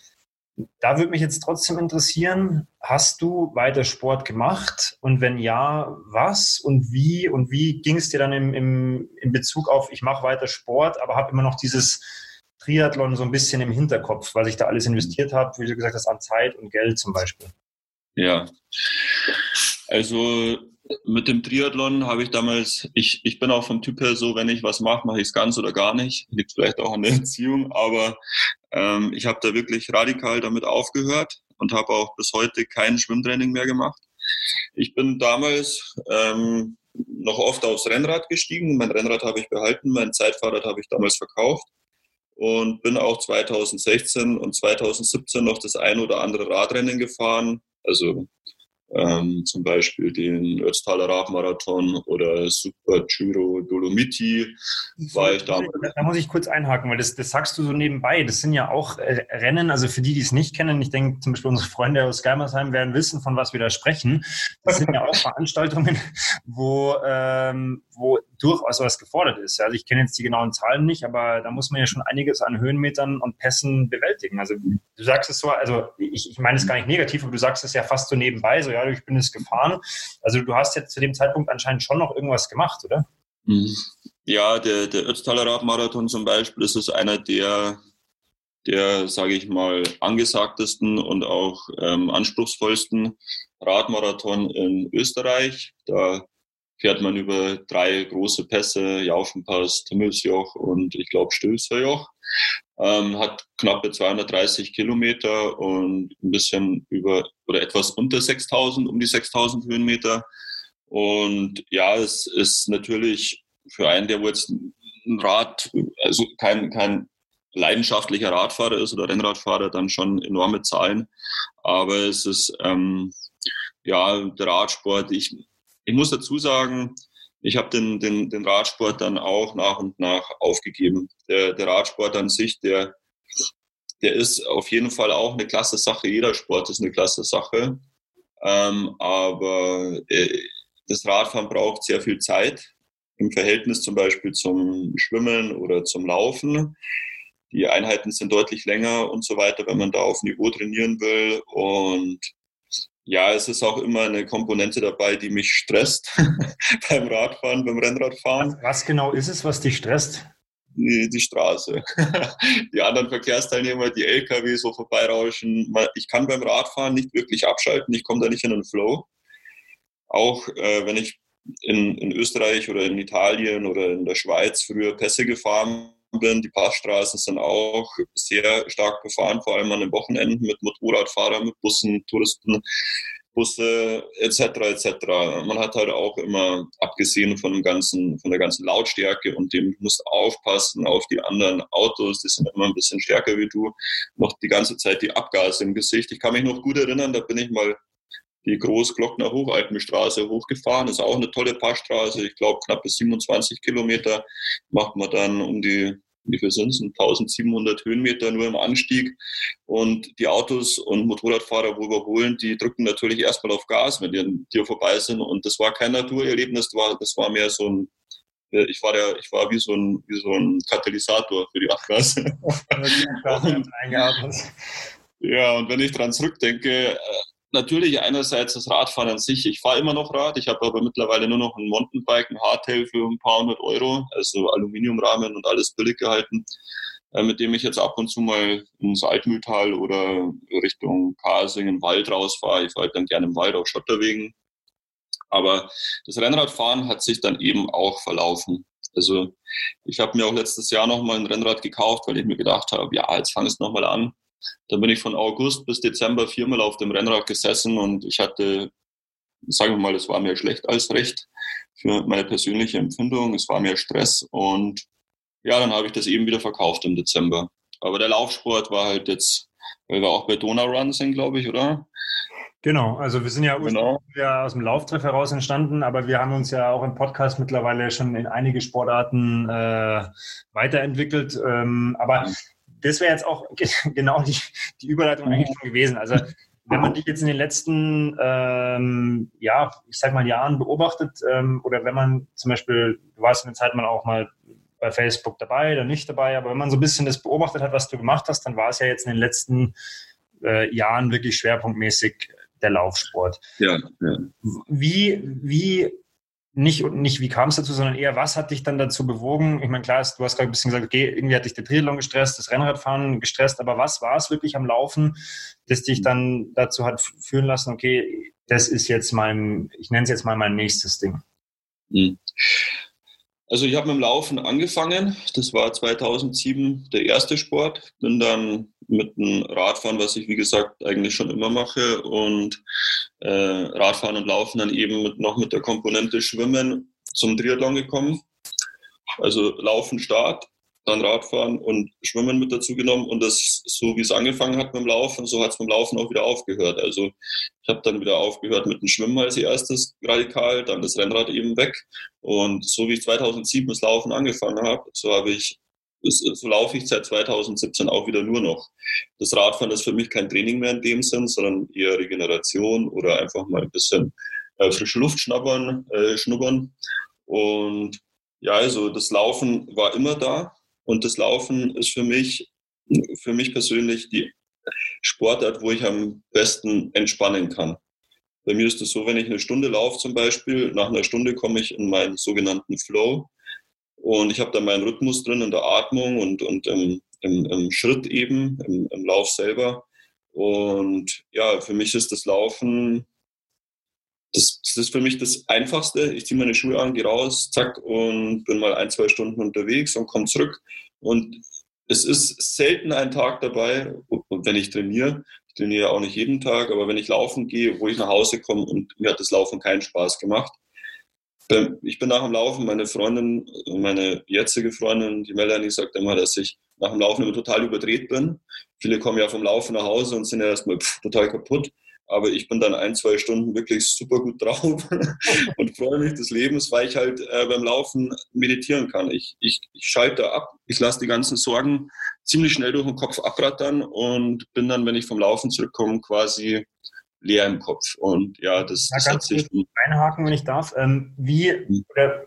Da würde mich jetzt trotzdem interessieren, hast du weiter Sport gemacht? Und wenn ja, was und wie? Und wie ging es dir dann im, im, in Bezug auf, ich mache weiter Sport, aber habe immer noch dieses Triathlon so ein bisschen im Hinterkopf, weil ich da alles investiert habe, wie du gesagt hast, an Zeit und Geld zum Beispiel? Ja, also mit dem Triathlon habe ich damals, ich, ich bin auch vom Typ her so, wenn ich was mache, mache ich es ganz oder gar nicht. Liegt vielleicht auch an der Erziehung, aber ähm, ich habe da wirklich radikal damit aufgehört und habe auch bis heute kein Schwimmtraining mehr gemacht. Ich bin damals ähm, noch oft aufs Rennrad gestiegen. Mein Rennrad habe ich behalten, mein Zeitfahrrad habe ich damals verkauft und bin auch 2016 und 2017 noch das ein oder andere Radrennen gefahren. Also ähm, zum Beispiel den Ötztaler Radmarathon oder Super Giro Dolomiti war ich damals. Da muss ich kurz einhaken, weil das, das sagst du so nebenbei. Das sind ja auch äh, Rennen, also für die, die es nicht kennen, ich denke zum Beispiel unsere Freunde aus Geimersheim werden wissen, von was wir da sprechen. Das sind ja auch Veranstaltungen, wo, ähm, wo durchaus was gefordert ist. Also ich kenne jetzt die genauen Zahlen nicht, aber da muss man ja schon einiges an Höhenmetern und Pässen bewältigen. Also du sagst es so, also ich, ich meine es gar nicht negativ, aber du sagst es ja fast so nebenbei, so ja, ich bin es gefahren. Also du hast jetzt zu dem Zeitpunkt anscheinend schon noch irgendwas gemacht, oder? Mhm. Ja, der, der Ötztaler Radmarathon zum Beispiel, ist einer der, der, sage ich mal, angesagtesten und auch ähm, anspruchsvollsten Radmarathon in Österreich. Da fährt man über drei große Pässe, Jaufenpass, Timmelsjoch und ich glaube Stilzerjoch. Ähm, hat knappe 230 Kilometer und ein bisschen über oder etwas unter 6000, um die 6000 Höhenmeter. Und ja, es ist natürlich für einen, der jetzt ein Rad, also kein, kein leidenschaftlicher Radfahrer ist oder Rennradfahrer, dann schon enorme Zahlen. Aber es ist, ähm, ja, der Radsport, ich, ich muss dazu sagen, ich habe den, den, den Radsport dann auch nach und nach aufgegeben. Der, der Radsport an sich, der, der ist auf jeden Fall auch eine klasse Sache. Jeder Sport ist eine klasse Sache. Ähm, aber äh, das Radfahren braucht sehr viel Zeit im Verhältnis zum Beispiel zum Schwimmen oder zum Laufen. Die Einheiten sind deutlich länger und so weiter, wenn man da auf Niveau trainieren will. Und ja, es ist auch immer eine Komponente dabei, die mich stresst beim Radfahren, beim Rennradfahren. Was, was, genau ist es, was dich stresst? Die, die Straße. die anderen Verkehrsteilnehmer, die LKW so vorbeirauschen. Ich kann beim Radfahren nicht wirklich abschalten, ich komme da nicht in den Flow. Auch äh, wenn ich in, in Österreich oder in Italien oder in der Schweiz früher Pässe gefahren. Die Passstraßen sind auch sehr stark befahren, vor allem an den Wochenenden mit Motorradfahrern, mit Bussen, Touristen, Busse etc. etc. Man hat halt auch immer, abgesehen von dem ganzen, von der ganzen Lautstärke und dem, musst aufpassen auf die anderen Autos, die sind immer ein bisschen stärker wie du, noch die ganze Zeit die Abgase im Gesicht. Ich kann mich noch gut erinnern, da bin ich mal die Großglockner Hochalpenstraße hochgefahren. Das ist auch eine tolle Passstraße. Ich glaube, knappe 27 Kilometer macht man dann um die, wie viel sind es, 1700 Höhenmeter nur im Anstieg. Und die Autos und Motorradfahrer, wo wir holen, die drücken natürlich erstmal auf Gas, wenn die an dir vorbei sind. Und das war kein Naturerlebnis, das war, das war mehr so ein, ich war der, ich war wie so ein, wie so ein Katalysator für die Abgase. ja, und wenn ich dran zurückdenke, äh, natürlich einerseits das Radfahren an sich. Ich fahre immer noch Rad, ich habe aber mittlerweile nur noch ein Mountainbike, ein Hardtail für ein paar hundert Euro, also Aluminiumrahmen und alles billig gehalten, äh, mit dem ich jetzt ab und zu mal ins Altmühltal oder Richtung Kasing, in den Wald rausfahre. Ich fahre halt dann gerne im Wald auf Schotterwegen. Aber das Rennradfahren hat sich dann eben auch verlaufen. Also ich habe mir auch letztes Jahr nochmal ein Rennrad gekauft, weil ich mir gedacht habe, ja, jetzt fang es nochmal an. Da bin ich von August bis Dezember viermal auf dem Rennrad gesessen und ich hatte, sagen wir mal, es war mehr schlecht als recht für meine persönliche Empfindung. Es war mehr Stress und ja, dann habe ich das eben wieder verkauft im Dezember. Aber der Laufsport war halt jetzt, weil wir auch bei Donau Run sind, glaube ich, oder? Genau, also wir sind ja, genau. aus dem Lauftreff heraus entstanden, aber wir haben uns ja auch im Podcast mittlerweile schon in einige Sportarten äh, weiterentwickelt. Ähm, aber das wäre jetzt auch genau die, die Überleitung eigentlich schon gewesen. Also wenn man dich jetzt in den letzten, ähm, ja, ich sag mal Jahren beobachtet ähm, oder wenn man zum Beispiel, du warst eine Zeit mal auch mal bei Facebook dabei oder nicht dabei, aber wenn man so ein bisschen das beobachtet hat, was du gemacht hast, dann war es ja jetzt in den letzten äh, Jahren wirklich schwerpunktmäßig der Laufsport. Ja, ja. Wie, wie nicht, nicht wie kam es dazu, sondern eher, was hat dich dann dazu bewogen? Ich meine, klar, du hast gerade ein bisschen gesagt, okay, irgendwie hat dich der Triathlon gestresst, das Rennradfahren gestresst, aber was war es wirklich am Laufen, das dich dann dazu hat führen lassen, okay, das ist jetzt mein, ich nenne es jetzt mal mein nächstes Ding? Hm. Also ich habe mit dem Laufen angefangen, das war 2007 der erste Sport, bin dann mit dem Radfahren, was ich wie gesagt eigentlich schon immer mache und äh, Radfahren und Laufen dann eben mit, noch mit der Komponente Schwimmen zum Triathlon gekommen. Also Laufen Start, dann Radfahren und Schwimmen mit dazu genommen und das so wie es angefangen hat mit dem Laufen, so hat es dem Laufen auch wieder aufgehört. Also ich habe dann wieder aufgehört mit dem Schwimmen als erstes radikal, dann das Rennrad eben weg und so wie ich 2007 das Laufen angefangen habe, so habe ich so laufe ich seit 2017 auch wieder nur noch. Das Radfahren ist für mich kein Training mehr in dem Sinn, sondern eher Regeneration oder einfach mal ein bisschen äh, frische Luft schnuppern, äh, schnuppern. Und ja, also das Laufen war immer da und das Laufen ist für mich, für mich persönlich die Sportart, wo ich am besten entspannen kann. Bei mir ist es so, wenn ich eine Stunde laufe zum Beispiel, nach einer Stunde komme ich in meinen sogenannten Flow. Und ich habe da meinen Rhythmus drin in der Atmung und, und im, im, im Schritt eben, im, im Lauf selber. Und ja, für mich ist das Laufen, das, das ist für mich das Einfachste. Ich ziehe meine Schuhe an, gehe raus, zack, und bin mal ein, zwei Stunden unterwegs und komme zurück. Und es ist selten ein Tag dabei, wenn ich trainiere. Ich trainiere auch nicht jeden Tag, aber wenn ich laufen gehe, wo ich nach Hause komme und mir hat das Laufen keinen Spaß gemacht, ich bin nach dem Laufen, meine Freundin, meine jetzige Freundin, die Melanie, sagt immer, dass ich nach dem Laufen immer total überdreht bin. Viele kommen ja vom Laufen nach Hause und sind ja erstmal pff, total kaputt. aber ich bin dann ein, zwei Stunden wirklich super gut drauf und freue mich des Lebens, weil ich halt äh, beim Laufen meditieren kann. Ich, ich, ich schalte ab, ich lasse die ganzen Sorgen ziemlich schnell durch den Kopf abrattern und bin dann, wenn ich vom Laufen zurückkomme, quasi leer im Kopf. Und ja, das, ja, das hat sich. Einhaken, wenn ich darf. Ähm, wie, hm. oder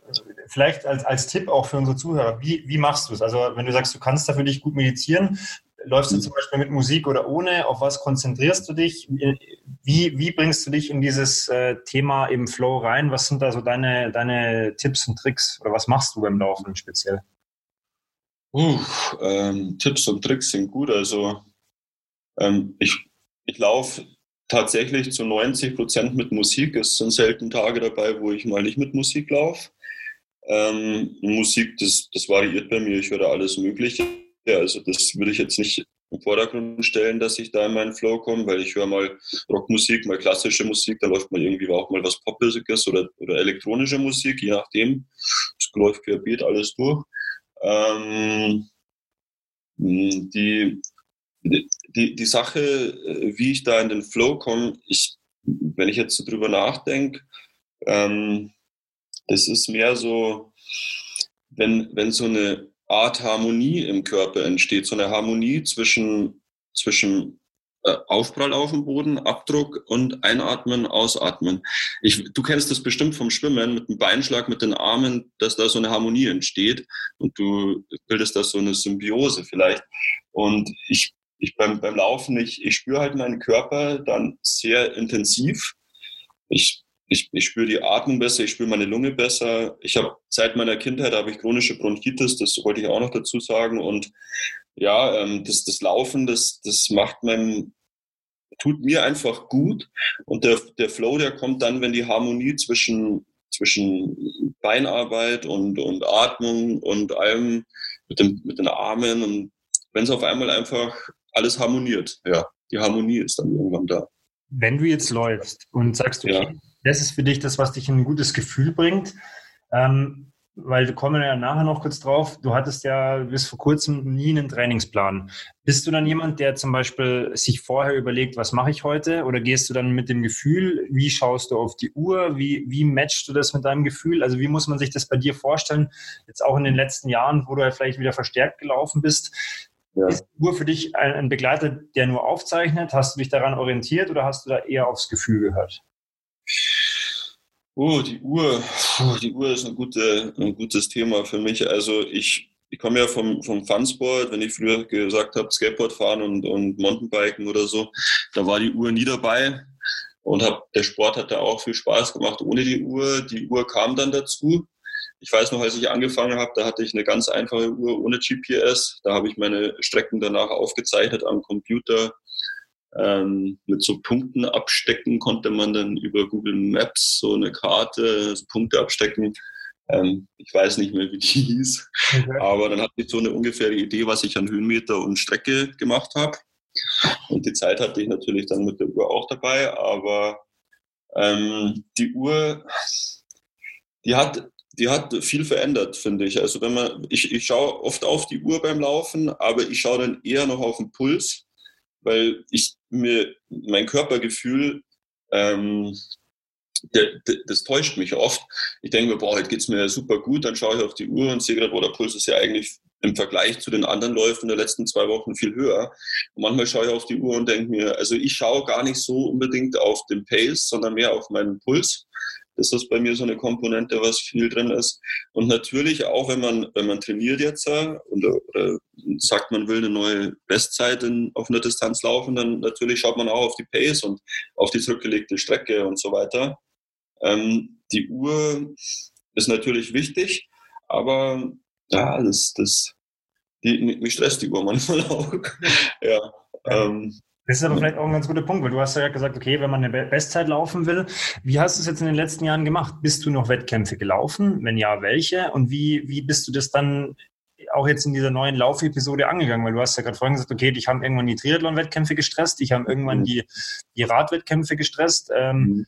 vielleicht als, als Tipp auch für unsere Zuhörer, wie, wie machst du es? Also, wenn du sagst, du kannst da für dich gut meditieren, läufst du hm. zum Beispiel mit Musik oder ohne? Auf was konzentrierst du dich? Wie, wie bringst du dich in dieses äh, Thema im Flow rein? Was sind da so deine, deine Tipps und Tricks? Oder was machst du beim Laufen speziell? Uh, ähm, Tipps und Tricks sind gut. Also ähm, ich, ich laufe tatsächlich zu 90 Prozent mit Musik. Es sind selten Tage dabei, wo ich mal nicht mit Musik laufe. Ähm, Musik, das, das variiert bei mir. Ich höre alles Mögliche. Also das würde ich jetzt nicht im Vordergrund stellen, dass ich da in meinen Flow komme, weil ich höre mal Rockmusik, mal klassische Musik, da läuft mal irgendwie auch mal was Poppiges oder, oder elektronische Musik, je nachdem. Es läuft querbeet alles durch. Ähm, die, die, die Sache, äh, wie ich da in den Flow komme, ich, wenn ich jetzt so drüber nachdenke, ähm, das ist mehr so, wenn, wenn so eine Art Harmonie im Körper entsteht, so eine Harmonie zwischen, zwischen äh, Aufprall auf dem Boden, Abdruck und Einatmen, Ausatmen. Ich, du kennst das bestimmt vom Schwimmen mit dem Beinschlag, mit den Armen, dass da so eine Harmonie entsteht und du bildest da so eine Symbiose vielleicht. Und ich ich beim, beim Laufen, ich, ich spüre halt meinen Körper dann sehr intensiv. Ich, ich, ich spüre die Atmung besser, ich spüre meine Lunge besser. Ich habe seit meiner Kindheit habe ich chronische Bronchitis, das wollte ich auch noch dazu sagen. Und ja, ähm, das, das Laufen, das, das macht meinem, tut mir einfach gut. Und der, der Flow, der kommt dann, wenn die Harmonie zwischen, zwischen Beinarbeit und, und Atmung und allem mit, dem, mit den Armen und wenn es auf einmal einfach alles harmoniert. Ja, die Harmonie ist dann irgendwann da. Wenn du jetzt läufst und sagst, okay, ja. das ist für dich das, was dich in ein gutes Gefühl bringt, ähm, weil wir kommen ja nachher noch kurz drauf, du hattest ja bis vor kurzem nie einen Trainingsplan. Bist du dann jemand, der zum Beispiel sich vorher überlegt, was mache ich heute? Oder gehst du dann mit dem Gefühl, wie schaust du auf die Uhr? Wie, wie matchst du das mit deinem Gefühl? Also wie muss man sich das bei dir vorstellen? Jetzt auch in den letzten Jahren, wo du ja vielleicht wieder verstärkt gelaufen bist. Ja. Ist die Uhr für dich ein, ein, Begleiter, der nur aufzeichnet? Hast du dich daran orientiert oder hast du da eher aufs Gefühl gehört? Oh, die Uhr. Die Uhr ist ein, gute, ein gutes Thema für mich. Also ich, ich komme ja vom, vom Funsport, wenn ich früher gesagt habe, Skateboard fahren und, und Mountainbiken oder so, da war die Uhr nie dabei. Und hab, der Sport hat da auch viel Spaß gemacht ohne die Uhr. Die Uhr kam dann dazu. Ich weiß noch, als ich angefangen habe, da hatte ich eine ganz einfache Uhr ohne GPS. Da habe ich meine Strecken danach aufgezeichnet am Computer. Ähm, mit so Punkten abstecken konnte man dann über Google Maps so eine Karte, so Punkte abstecken. Ähm, ich weiß nicht mehr, wie die hieß. Okay. Aber dann hatte ich so eine ungefähre Idee, was ich an Höhenmeter und Strecke gemacht habe. Und die Zeit hatte ich natürlich dann mit der Uhr auch dabei. Aber ähm, die Uhr, die hat die hat viel verändert, finde ich. Also wenn man, ich, ich schaue oft auf die Uhr beim Laufen, aber ich schaue dann eher noch auf den Puls, weil ich mir mein Körpergefühl, ähm, der, der, das täuscht mich oft. Ich denke mir, boah, heute geht's mir super gut, dann schaue ich auf die Uhr und sehe gerade, boah, der Puls ist ja eigentlich im Vergleich zu den anderen Läufen der letzten zwei Wochen viel höher. Und manchmal schaue ich auf die Uhr und denke mir, also ich schaue gar nicht so unbedingt auf den Pace, sondern mehr auf meinen Puls ist das bei mir so eine Komponente, was viel drin ist. Und natürlich auch, wenn man, wenn man trainiert jetzt oder, oder sagt, man will eine neue Bestzeit in, auf einer Distanz laufen, dann natürlich schaut man auch auf die Pace und auf die zurückgelegte Strecke und so weiter. Ähm, die Uhr ist natürlich wichtig, aber ja, das, das, die, mich stresst die Uhr manchmal auch. ja. Ähm, das ist aber vielleicht auch ein ganz guter Punkt, weil du hast ja gesagt, okay, wenn man eine Bestzeit laufen will, wie hast du es jetzt in den letzten Jahren gemacht? Bist du noch Wettkämpfe gelaufen? Wenn ja, welche? Und wie, wie bist du das dann auch jetzt in dieser neuen Laufepisode angegangen? Weil du hast ja gerade vorhin gesagt, okay, ich habe irgendwann die Triathlon-Wettkämpfe gestresst, ich habe irgendwann mhm. die, die Radwettkämpfe gestresst. Ähm, mhm.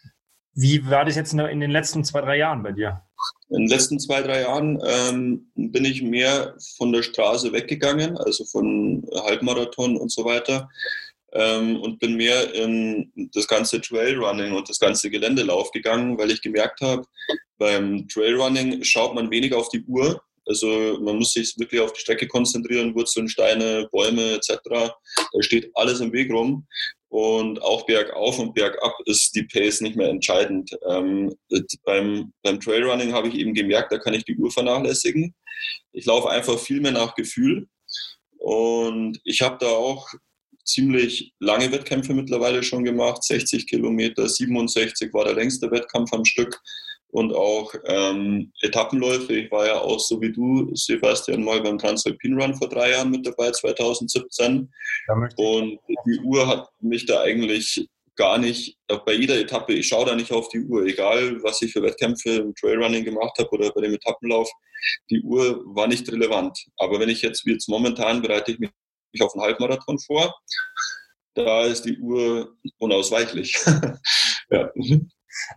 Wie war das jetzt in den letzten zwei, drei Jahren bei dir? In den letzten zwei, drei Jahren ähm, bin ich mehr von der Straße weggegangen, also von Halbmarathon und so weiter ähm, und bin mehr in das ganze Trailrunning und das ganze Geländelauf gegangen, weil ich gemerkt habe, beim Trailrunning schaut man weniger auf die Uhr. Also man muss sich wirklich auf die Strecke konzentrieren, Wurzeln, Steine, Bäume etc. Da steht alles im Weg rum. Und auch bergauf und bergab ist die Pace nicht mehr entscheidend. Ähm, beim, beim Trailrunning habe ich eben gemerkt, da kann ich die Uhr vernachlässigen. Ich laufe einfach viel mehr nach Gefühl. Und ich habe da auch ziemlich lange Wettkämpfe mittlerweile schon gemacht, 60 Kilometer, 67 war der längste Wettkampf am Stück und auch ähm, Etappenläufe. Ich war ja auch so wie du, Sebastian, mal beim Transalpin Run vor drei Jahren mit dabei, 2017. Und die Uhr hat mich da eigentlich gar nicht, bei jeder Etappe, ich schaue da nicht auf die Uhr, egal was ich für Wettkämpfe im Trailrunning gemacht habe oder bei dem Etappenlauf, die Uhr war nicht relevant. Aber wenn ich jetzt, wie jetzt momentan, bereite ich mich auf einen Halbmarathon vor, da ist die Uhr unausweichlich. ja.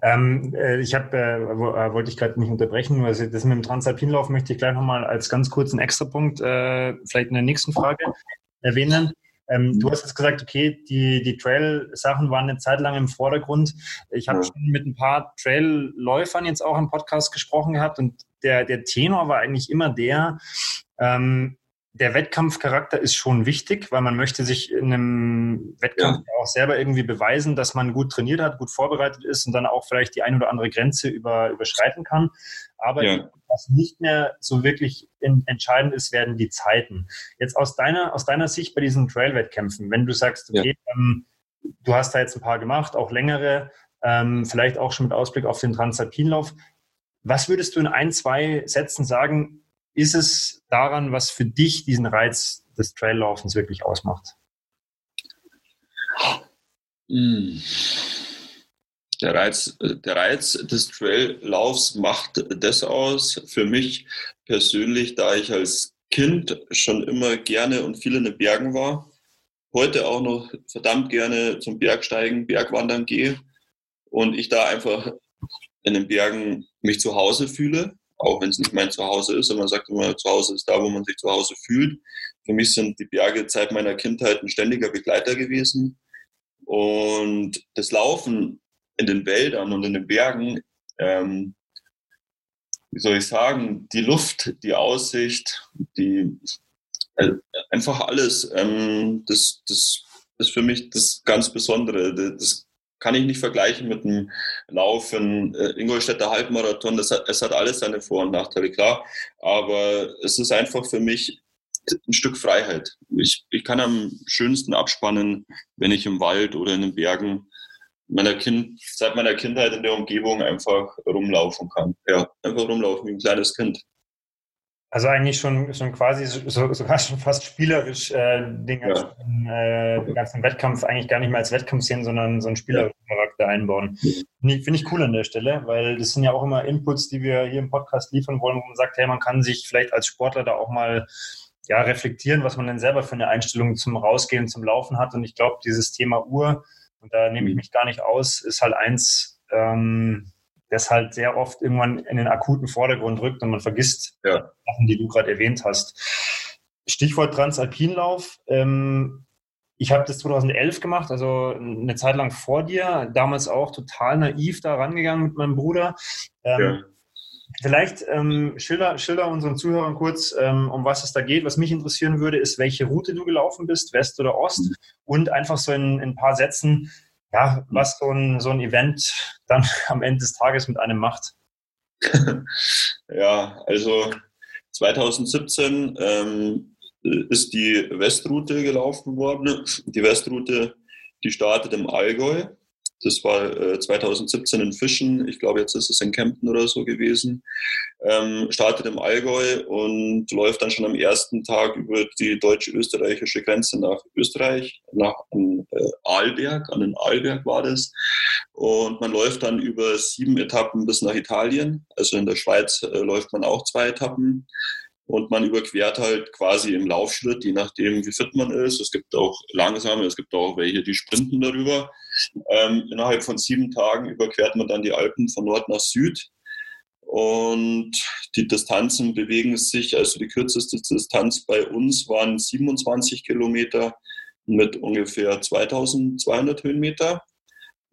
Ähm, äh, ich habe, äh, äh, wollte ich gerade nicht unterbrechen, nur das mit dem Transalpinlauf möchte ich gleich nochmal als ganz kurzen Extrapunkt äh, vielleicht in der nächsten Frage erwähnen. Ähm, du hast jetzt gesagt, okay, die, die Trail-Sachen waren eine Zeit lang im Vordergrund. Ich habe schon mit ein paar Trail-Läufern jetzt auch im Podcast gesprochen gehabt und der, der Tenor war eigentlich immer der, ähm, der Wettkampfcharakter ist schon wichtig, weil man möchte sich in einem Wettkampf ja. auch selber irgendwie beweisen, dass man gut trainiert hat, gut vorbereitet ist und dann auch vielleicht die ein oder andere Grenze über, überschreiten kann. Aber ja. was nicht mehr so wirklich in, entscheidend ist, werden die Zeiten. Jetzt aus deiner, aus deiner Sicht bei diesen Trail-Wettkämpfen, wenn du sagst, okay, ja. ähm, du hast da jetzt ein paar gemacht, auch längere, ähm, vielleicht auch schon mit Ausblick auf den Transalpinlauf. Was würdest du in ein, zwei Sätzen sagen, ist es daran, was für dich diesen Reiz des Traillaufens wirklich ausmacht? Hm. Der Reiz, der Reiz des Traillaufs macht das aus für mich persönlich, da ich als Kind schon immer gerne und viel in den Bergen war, heute auch noch verdammt gerne zum Bergsteigen, Bergwandern gehe und ich da einfach in den Bergen mich zu Hause fühle auch wenn es nicht mein Zuhause ist. Und man sagt immer, Zuhause ist da, wo man sich zu Hause fühlt. Für mich sind die Berge seit meiner Kindheit ein ständiger Begleiter gewesen. Und das Laufen in den Wäldern und in den Bergen, ähm, wie soll ich sagen, die Luft, die Aussicht, die äh, einfach alles, ähm, das, das ist für mich das ganz Besondere. Das kann ich nicht vergleichen mit dem Laufen, äh, Ingolstädter Halbmarathon. Das hat, es hat alles seine Vor- und Nachteile, klar. Aber es ist einfach für mich ein Stück Freiheit. Ich, ich kann am schönsten abspannen, wenn ich im Wald oder in den Bergen meiner kind, seit meiner Kindheit in der Umgebung einfach rumlaufen kann. Ja, einfach rumlaufen wie ein kleines Kind. Also eigentlich schon, schon quasi so, sogar schon fast spielerisch äh, den, ganzen, ja. äh, den ganzen Wettkampf eigentlich gar nicht mehr als Wettkampf sehen, sondern so einen spielerischen Charakter einbauen. Finde ich, find ich cool an der Stelle, weil das sind ja auch immer Inputs, die wir hier im Podcast liefern wollen, wo man sagt, hey, man kann sich vielleicht als Sportler da auch mal ja, reflektieren, was man denn selber für eine Einstellung zum Rausgehen, zum Laufen hat. Und ich glaube, dieses Thema Uhr, und da nehme ich mhm. mich gar nicht aus, ist halt eins, ähm, das halt sehr oft irgendwann in den akuten Vordergrund rückt und man vergisst ja. Sachen, die du gerade erwähnt hast. Stichwort Transalpinlauf. Ähm, ich habe das 2011 gemacht, also eine Zeit lang vor dir, damals auch total naiv da rangegangen mit meinem Bruder. Ähm, ja. Vielleicht ähm, schilder, schilder unseren Zuhörern kurz, ähm, um was es da geht. Was mich interessieren würde, ist, welche Route du gelaufen bist, West oder Ost, mhm. und einfach so in, in ein paar Sätzen, ja, was so ein, so ein Event dann am Ende des Tages mit einem macht. ja, also 2017 ähm, ist die Westroute gelaufen worden. Die Westroute, die startet im Allgäu das war äh, 2017 in Fischen. Ich glaube, jetzt ist es in Kempten oder so gewesen. Ähm, startet im Allgäu und läuft dann schon am ersten Tag über die deutsch-österreichische Grenze nach Österreich, nach äh, Arlberg. An den Arlberg war das. Und man läuft dann über sieben Etappen bis nach Italien. Also in der Schweiz äh, läuft man auch zwei Etappen und man überquert halt quasi im Laufschritt, je nachdem, wie fit man ist. Es gibt auch langsame, es gibt auch welche, die sprinten darüber. Ähm, innerhalb von sieben Tagen überquert man dann die Alpen von Nord nach Süd. Und die Distanzen bewegen sich, also die kürzeste Distanz bei uns waren 27 Kilometer, mit ungefähr 2200 Höhenmeter.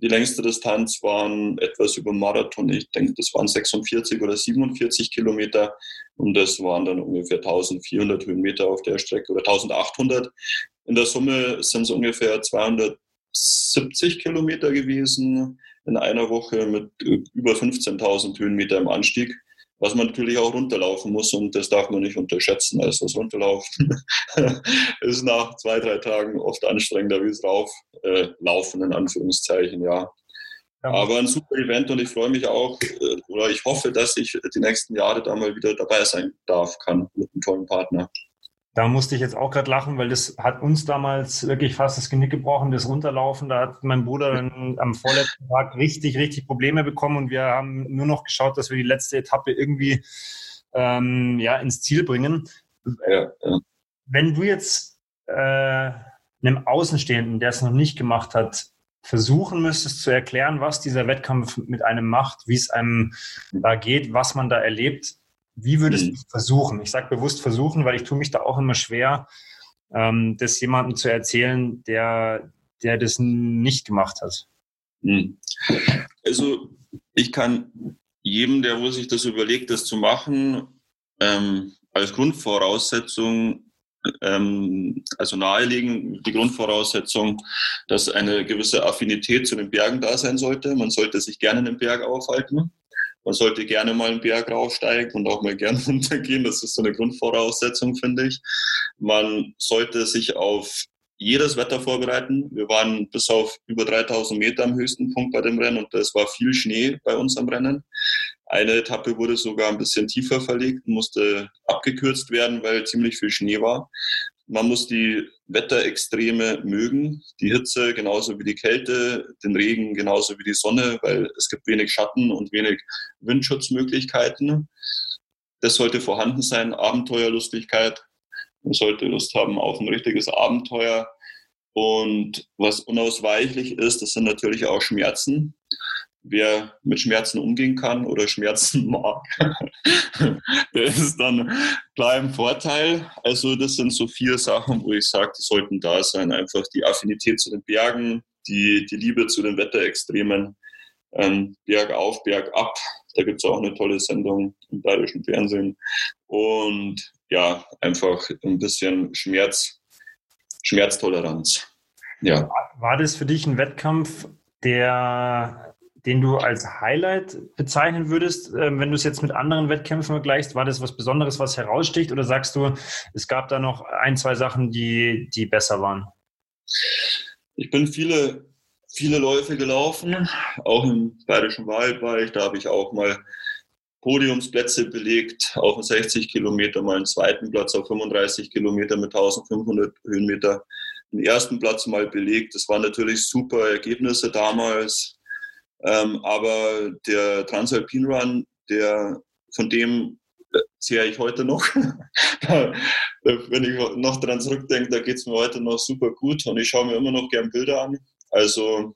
Die längste Distanz waren etwas über Marathon. Ich denke, das waren 46 oder 47 Kilometer. Und das waren dann ungefähr 1400 Höhenmeter auf der Strecke oder 1800. In der Summe sind es ungefähr 270 Kilometer gewesen in einer Woche mit über 15.000 Höhenmeter im Anstieg was man natürlich auch runterlaufen muss und das darf man nicht unterschätzen. Also das Runterlaufen ist nach zwei, drei Tagen oft anstrengender wie das Rauflaufen äh, in Anführungszeichen, ja. ja. Aber ein super Event und ich freue mich auch äh, oder ich hoffe, dass ich die nächsten Jahre da mal wieder dabei sein darf, kann mit einem tollen Partner. Da musste ich jetzt auch gerade lachen, weil das hat uns damals wirklich fast das Genick gebrochen, das Runterlaufen. Da hat mein Bruder dann am vorletzten Tag richtig, richtig Probleme bekommen und wir haben nur noch geschaut, dass wir die letzte Etappe irgendwie ähm, ja, ins Ziel bringen. Ja, ja. Wenn du jetzt äh, einem Außenstehenden, der es noch nicht gemacht hat, versuchen müsstest zu erklären, was dieser Wettkampf mit einem macht, wie es einem da geht, was man da erlebt, wie würdest hm. du versuchen? Ich sage bewusst versuchen, weil ich tue mich da auch immer schwer, ähm, das jemandem zu erzählen, der, der das nicht gemacht hat. Hm. Also ich kann jedem, der wo sich das überlegt, das zu machen, ähm, als Grundvoraussetzung ähm, also nahelegen, die Grundvoraussetzung, dass eine gewisse Affinität zu den Bergen da sein sollte. Man sollte sich gerne in den Berg aufhalten man sollte gerne mal einen Berg raufsteigen und auch mal gerne runtergehen. Das ist so eine Grundvoraussetzung, finde ich. Man sollte sich auf jedes Wetter vorbereiten. Wir waren bis auf über 3000 Meter am höchsten Punkt bei dem Rennen und es war viel Schnee bei uns am Rennen. Eine Etappe wurde sogar ein bisschen tiefer verlegt, musste abgekürzt werden, weil ziemlich viel Schnee war. Man muss die Wetterextreme mögen, die Hitze genauso wie die Kälte, den Regen genauso wie die Sonne, weil es gibt wenig Schatten und wenig Windschutzmöglichkeiten. Das sollte vorhanden sein, Abenteuerlustigkeit. Man sollte Lust haben auf ein richtiges Abenteuer. Und was unausweichlich ist, das sind natürlich auch Schmerzen wer mit Schmerzen umgehen kann oder Schmerzen mag, der ist dann klar im Vorteil. Also das sind so vier Sachen, wo ich sage, die sollten da sein. Einfach die Affinität zu den Bergen, die, die Liebe zu den Wetterextremen, ähm, Berg auf, Berg ab. Da gibt es auch eine tolle Sendung im bayerischen Fernsehen. Und ja, einfach ein bisschen Schmerz, Schmerztoleranz. Ja. War das für dich ein Wettkampf, der den du als Highlight bezeichnen würdest, äh, wenn du es jetzt mit anderen Wettkämpfen vergleichst? War das was Besonderes, was heraussticht? Oder sagst du, es gab da noch ein, zwei Sachen, die, die besser waren? Ich bin viele, viele Läufe gelaufen, auch im Bayerischen Waldbereich. Da habe ich auch mal Podiumsplätze belegt, auf den 60 Kilometer, mal einen zweiten Platz auf 35 Kilometer mit 1500 Höhenmeter, den ersten Platz mal belegt. Das waren natürlich super Ergebnisse damals. Ähm, aber der Transalpine Run, der, von dem zehre ich heute noch. Wenn ich noch daran zurückdenke, da geht es mir heute noch super gut und ich schaue mir immer noch gern Bilder an. Also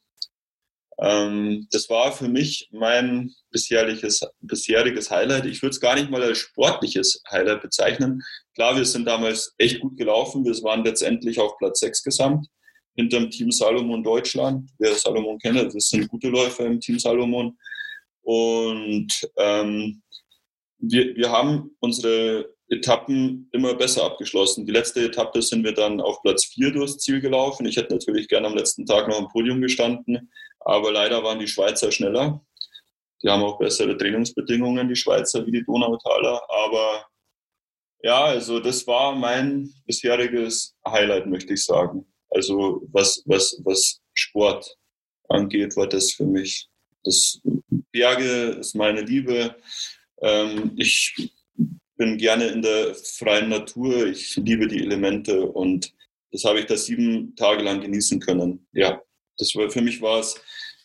ähm, das war für mich mein bisheriges, bisheriges Highlight. Ich würde es gar nicht mal als sportliches Highlight bezeichnen. Klar, wir sind damals echt gut gelaufen. Wir waren letztendlich auf Platz 6 gesamt hinterm Team Salomon Deutschland. Wer Salomon kennt, das sind gute Läufer im Team Salomon. Und ähm, wir, wir haben unsere Etappen immer besser abgeschlossen. Die letzte Etappe sind wir dann auf Platz 4 durchs Ziel gelaufen. Ich hätte natürlich gerne am letzten Tag noch am Podium gestanden, aber leider waren die Schweizer schneller. Die haben auch bessere Trainingsbedingungen, die Schweizer, wie die Donautaler. Aber ja, also das war mein bisheriges Highlight, möchte ich sagen. Also was, was, was Sport angeht, war das für mich. Das Berge ist meine Liebe. Ähm, ich bin gerne in der freien Natur. Ich liebe die Elemente und das habe ich da sieben Tage lang genießen können. Ja, das war für mich war es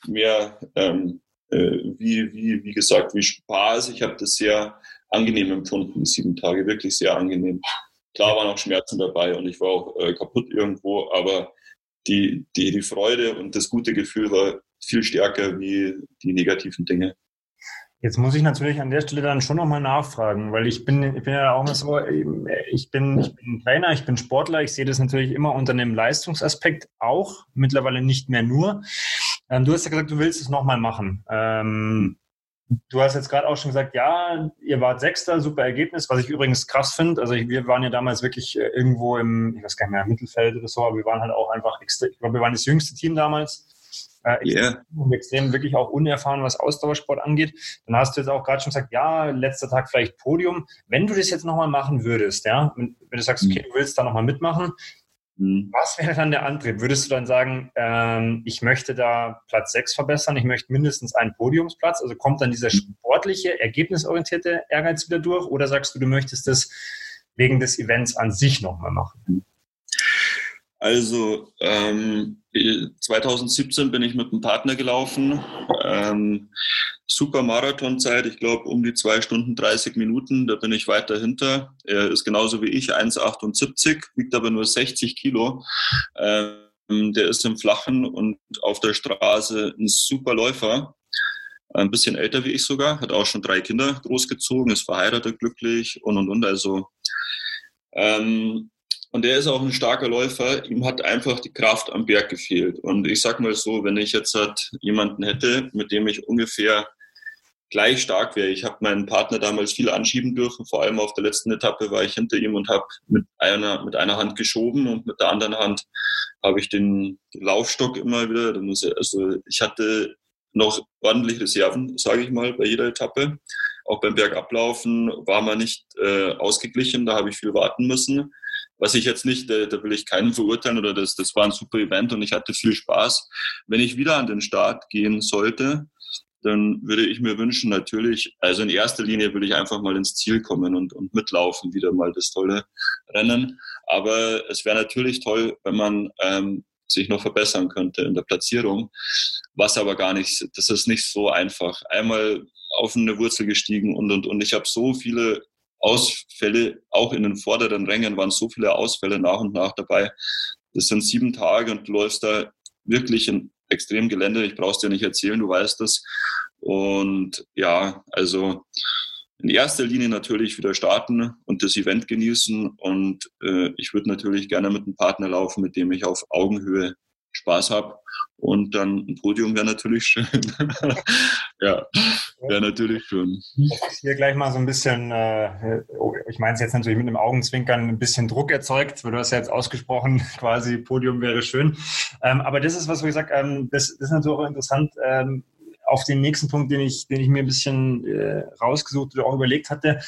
mehr ähm, äh, wie, wie, wie gesagt, wie Spaß. Ich habe das sehr angenehm empfunden, die sieben Tage, wirklich sehr angenehm. Klar waren auch Schmerzen dabei und ich war auch äh, kaputt irgendwo, aber die, die, die Freude und das gute Gefühl war viel stärker wie die negativen Dinge. Jetzt muss ich natürlich an der Stelle dann schon nochmal nachfragen, weil ich bin, ich bin ja auch so, ich bin, ich bin Trainer, ich bin Sportler, ich sehe das natürlich immer unter einem Leistungsaspekt auch, mittlerweile nicht mehr nur. Ähm, du hast ja gesagt, du willst es nochmal machen. Du hast jetzt gerade auch schon gesagt, ja, ihr wart Sechster, super Ergebnis, was ich übrigens krass finde. Also wir waren ja damals wirklich äh, irgendwo im, ich weiß gar nicht mehr, Mittelfeld oder so, aber wir waren halt auch einfach extrem, ich glaube, wir waren das jüngste Team damals äh, yeah. extrem wirklich auch unerfahren, was Ausdauersport angeht. Dann hast du jetzt auch gerade schon gesagt, ja, letzter Tag vielleicht Podium. Wenn du das jetzt nochmal machen würdest, ja, wenn, du sagst, okay, du willst da nochmal mitmachen, mhm. was wäre dann der Antrieb? Würdest du dann sagen, ähm, ich möchte da Platz 6 verbessern, ich möchte mindestens einen Podiumsplatz? Also kommt dann dieser mhm. sportliche, ergebnisorientierte Ehrgeiz wieder durch? Oder sagst du, du möchtest das wegen des Events an sich nochmal machen? Also ähm, 2017 bin ich mit einem Partner gelaufen. Ähm, super Marathonzeit, ich glaube um die zwei Stunden 30 Minuten. Da bin ich weiter hinter. Er ist genauso wie ich, 1,78, wiegt aber nur 60 Kilo. Ähm, der ist im Flachen und auf der Straße ein super Läufer. Ein bisschen älter wie ich sogar, hat auch schon drei Kinder großgezogen, ist verheiratet, glücklich und und und. Also ähm, und er ist auch ein starker Läufer. Ihm hat einfach die Kraft am Berg gefehlt. Und ich sag mal so, wenn ich jetzt halt jemanden hätte, mit dem ich ungefähr gleich stark wäre. Ich habe meinen Partner damals viel anschieben dürfen. Vor allem auf der letzten Etappe war ich hinter ihm und habe mit einer, mit einer Hand geschoben und mit der anderen Hand habe ich den Laufstock immer wieder. Also ich hatte noch ordentlich Reserven, sage ich mal, bei jeder Etappe. Auch beim Bergablaufen war man nicht äh, ausgeglichen, da habe ich viel warten müssen was ich jetzt nicht, da, da will ich keinen verurteilen oder das, das war ein super Event und ich hatte viel Spaß. Wenn ich wieder an den Start gehen sollte, dann würde ich mir wünschen, natürlich, also in erster Linie würde ich einfach mal ins Ziel kommen und, und mitlaufen, wieder mal das tolle Rennen. Aber es wäre natürlich toll, wenn man ähm, sich noch verbessern könnte in der Platzierung, was aber gar nicht, das ist nicht so einfach. Einmal auf eine Wurzel gestiegen und, und, und ich habe so viele Ausfälle, auch in den vorderen Rängen waren so viele Ausfälle nach und nach dabei. Das sind sieben Tage und du läufst da wirklich in extrem Gelände. Ich brauch's dir nicht erzählen, du weißt das. Und ja, also in erster Linie natürlich wieder starten und das Event genießen. Und äh, ich würde natürlich gerne mit einem Partner laufen, mit dem ich auf Augenhöhe Spaß habe. Und dann ein Podium wäre natürlich schön. ja, wäre natürlich schön. Hier gleich mal so ein bisschen, äh, ich meine es jetzt natürlich mit einem Augenzwinkern, ein bisschen Druck erzeugt, weil du hast ja jetzt ausgesprochen, quasi Podium wäre schön. Ähm, aber das ist was, wo ich sage, ähm, das, das, ist natürlich auch interessant. Ähm, auf den nächsten Punkt, den ich, den ich mir ein bisschen äh, rausgesucht oder auch überlegt hatte,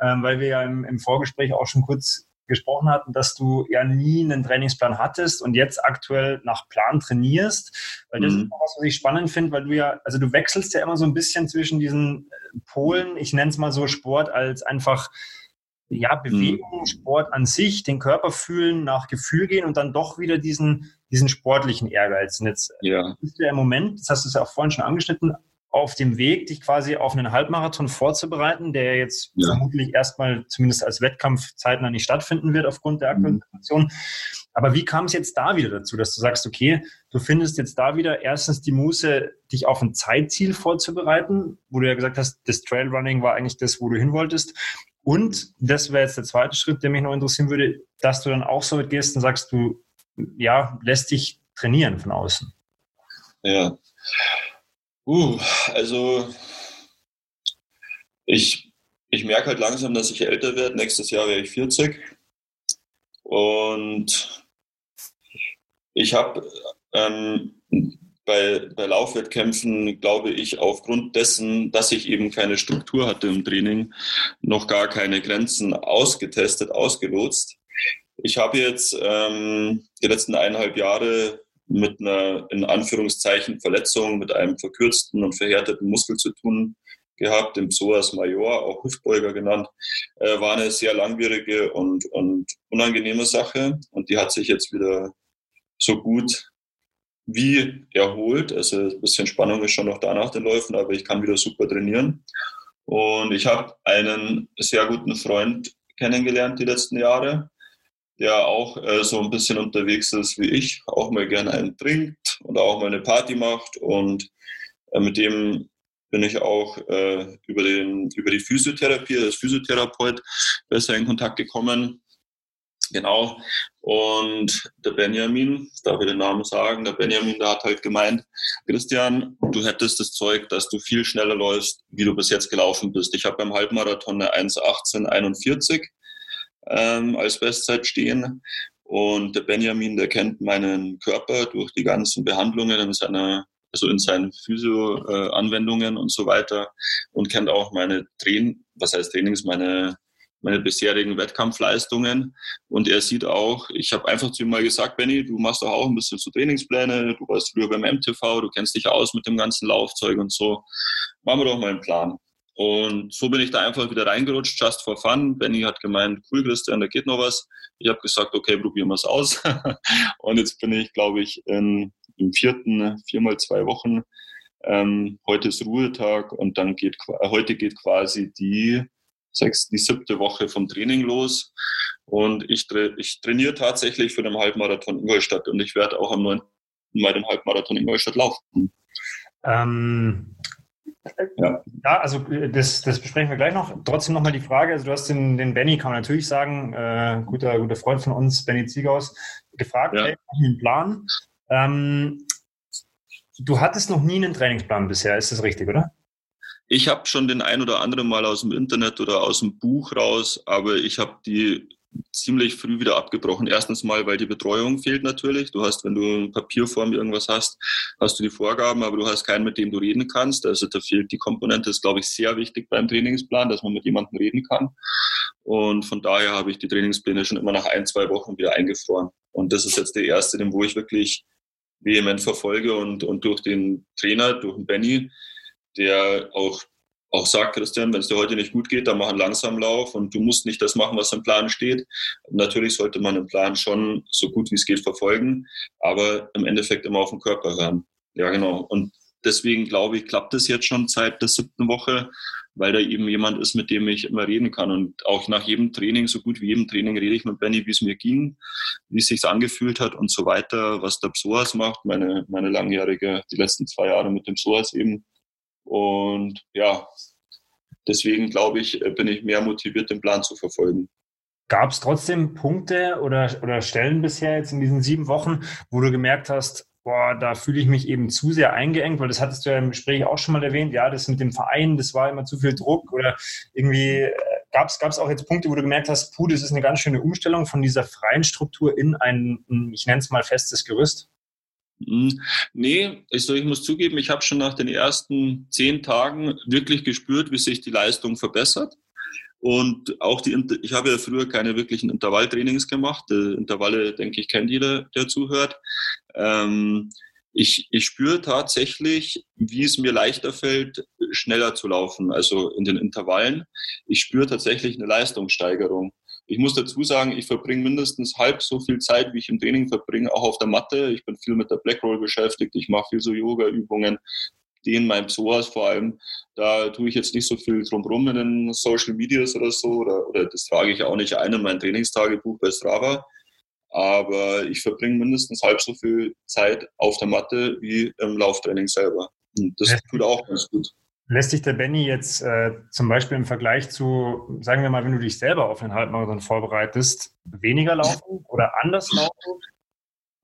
ähm, weil wir ja im, im Vorgespräch auch schon kurz gesprochen hatten, dass du ja nie einen Trainingsplan hattest und jetzt aktuell nach Plan trainierst. Weil das mhm. ist auch was, was ich spannend finde, weil du ja, also du wechselst ja immer so ein bisschen zwischen diesen äh, Polen, ich nenne es mal so Sport als einfach ja, Bewegung, mhm. Sport an sich, den Körper fühlen, nach Gefühl gehen und dann doch wieder diesen, diesen sportlichen Ehrgeiz. Und jetzt ja. bist du ja im Moment, das hast du ja auch vorhin schon angeschnitten, auf dem Weg, dich quasi auf einen Halbmarathon vorzubereiten, der jetzt ja. vermutlich erstmal zumindest als Wettkampf zeitnah nicht stattfinden wird aufgrund der aktuellen mhm. Situation. Aber wie kam es jetzt da wieder dazu, dass du sagst, okay, du findest jetzt da wieder erstens die Muße, dich auf ein Zeitziel vorzubereiten, wo du ja gesagt hast, das Trailrunning war eigentlich das, wo du hin wolltest. Und das wäre jetzt der zweite Schritt, der mich noch interessieren würde, dass du dann auch so weit gehst und sagst, du ja, lässt dich trainieren von außen. Ja. Uh, also ich, ich merke halt langsam, dass ich älter werde. Nächstes Jahr wäre ich 40. Und ich habe ähm, bei, bei Laufwettkämpfen, glaube ich, aufgrund dessen, dass ich eben keine Struktur hatte im Training, noch gar keine Grenzen ausgetestet, ausgelotst. Ich habe jetzt ähm, die letzten eineinhalb Jahre mit einer in Anführungszeichen Verletzung, mit einem verkürzten und verhärteten Muskel zu tun gehabt, dem Psoas major, auch Hüftbeuger genannt, äh, war eine sehr langwierige und, und unangenehme Sache und die hat sich jetzt wieder so gut wie erholt. Also ein bisschen Spannung ist schon noch da nach den Läufen, aber ich kann wieder super trainieren. Und ich habe einen sehr guten Freund kennengelernt die letzten Jahre, der auch äh, so ein bisschen unterwegs ist wie ich, auch mal gerne einen trinkt und auch mal eine Party macht. Und äh, mit dem bin ich auch äh, über, den, über die Physiotherapie, als Physiotherapeut besser in Kontakt gekommen. Genau. Und der Benjamin, darf ich den Namen sagen, der Benjamin, der hat halt gemeint, Christian, du hättest das Zeug, dass du viel schneller läufst, wie du bis jetzt gelaufen bist. Ich habe beim Halbmarathon eine 1,1841 ähm, als Bestzeit stehen. Und der Benjamin, der kennt meinen Körper durch die ganzen Behandlungen in seiner also in seinen Physio-Anwendungen und so weiter und kennt auch meine Train, was heißt Trainings, meine meine bisherigen Wettkampfleistungen. Und er sieht auch, ich habe einfach zu ihm mal gesagt, Benny, du machst doch auch ein bisschen so Trainingspläne, du warst früher beim MTV, du kennst dich aus mit dem ganzen Laufzeug und so. Machen wir doch mal einen Plan. Und so bin ich da einfach wieder reingerutscht, just for fun. Benny hat gemeint, cool, Christian, da geht noch was. Ich habe gesagt, okay, probieren wir es aus. und jetzt bin ich, glaube ich, in, im vierten, viermal zwei Wochen. Ähm, heute ist Ruhetag und dann geht, heute geht quasi die sechs, die siebte Woche vom Training los. Und ich, ich trainiere tatsächlich für den Halbmarathon Ingolstadt und ich werde auch am 9. Mai den Halbmarathon Ingolstadt laufen. Ähm, ja. ja, also das, das besprechen wir gleich noch. Trotzdem nochmal die Frage, also du hast den, den Benny, kann man natürlich sagen, äh, guter, guter Freund von uns, Benny Ziegaus, gefragt, ja. hey, einen Plan. Ähm, du hattest noch nie einen Trainingsplan bisher, ist das richtig, oder? Ich habe schon den ein oder anderen Mal aus dem Internet oder aus dem Buch raus, aber ich habe die ziemlich früh wieder abgebrochen. Erstens mal, weil die Betreuung fehlt natürlich. Du hast, wenn du in Papierform irgendwas hast, hast du die Vorgaben, aber du hast keinen, mit dem du reden kannst. Also da fehlt die Komponente, ist glaube ich sehr wichtig beim Trainingsplan, dass man mit jemandem reden kann. Und von daher habe ich die Trainingspläne schon immer nach ein, zwei Wochen wieder eingefroren. Und das ist jetzt der erste, den wo ich wirklich vehement verfolge und, und durch den Trainer, durch den Benny, der auch, auch sagt, Christian, wenn es dir heute nicht gut geht, dann mach einen Langsamlauf und du musst nicht das machen, was im Plan steht. Natürlich sollte man den Plan schon so gut wie es geht verfolgen, aber im Endeffekt immer auf den Körper hören. Ja, genau. Und deswegen glaube ich, klappt es jetzt schon seit der siebten Woche, weil da eben jemand ist, mit dem ich immer reden kann. Und auch nach jedem Training, so gut wie jedem Training, rede ich mit Benny, wie es mir ging, wie es sich angefühlt hat und so weiter, was der Psoas macht, meine, meine langjährige, die letzten zwei Jahre mit dem Psoas eben und ja, deswegen glaube ich, bin ich mehr motiviert, den Plan zu verfolgen. Gab es trotzdem Punkte oder, oder Stellen bisher jetzt in diesen sieben Wochen, wo du gemerkt hast, boah, da fühle ich mich eben zu sehr eingeengt, weil das hattest du ja im Gespräch auch schon mal erwähnt, ja, das mit dem Verein, das war immer zu viel Druck oder irgendwie äh, gab es auch jetzt Punkte, wo du gemerkt hast, puh, das ist eine ganz schöne Umstellung von dieser freien Struktur in ein, ich nenne es mal festes Gerüst? Hm, nee, also ich muss zugeben, ich habe schon nach den ersten zehn Tagen wirklich gespürt, wie sich die Leistung verbessert. Und auch die, ich habe ja früher keine wirklichen Intervalltrainings gemacht. Intervalle, denke ich, kennt jeder, der zuhört. Ähm, ich, ich spüre tatsächlich, wie es mir leichter fällt, schneller zu laufen, also in den Intervallen. Ich spüre tatsächlich eine Leistungssteigerung. Ich muss dazu sagen, ich verbringe mindestens halb so viel Zeit, wie ich im Training verbringe, auch auf der Matte. Ich bin viel mit der Black Roll beschäftigt. Ich mache viel so Yoga-Übungen, die in meinem Psoas vor allem. Da tue ich jetzt nicht so viel drumherum in den Social Medias oder so. Oder, oder das trage ich auch nicht ein in mein Trainingstagebuch bei Strava. Aber ich verbringe mindestens halb so viel Zeit auf der Matte wie im Lauftraining selber. Und das tut auch ganz gut. Lässt sich der Benny jetzt äh, zum Beispiel im Vergleich zu, sagen wir mal, wenn du dich selber auf einen Halbmarathon vorbereitest, weniger laufen oder anders laufen?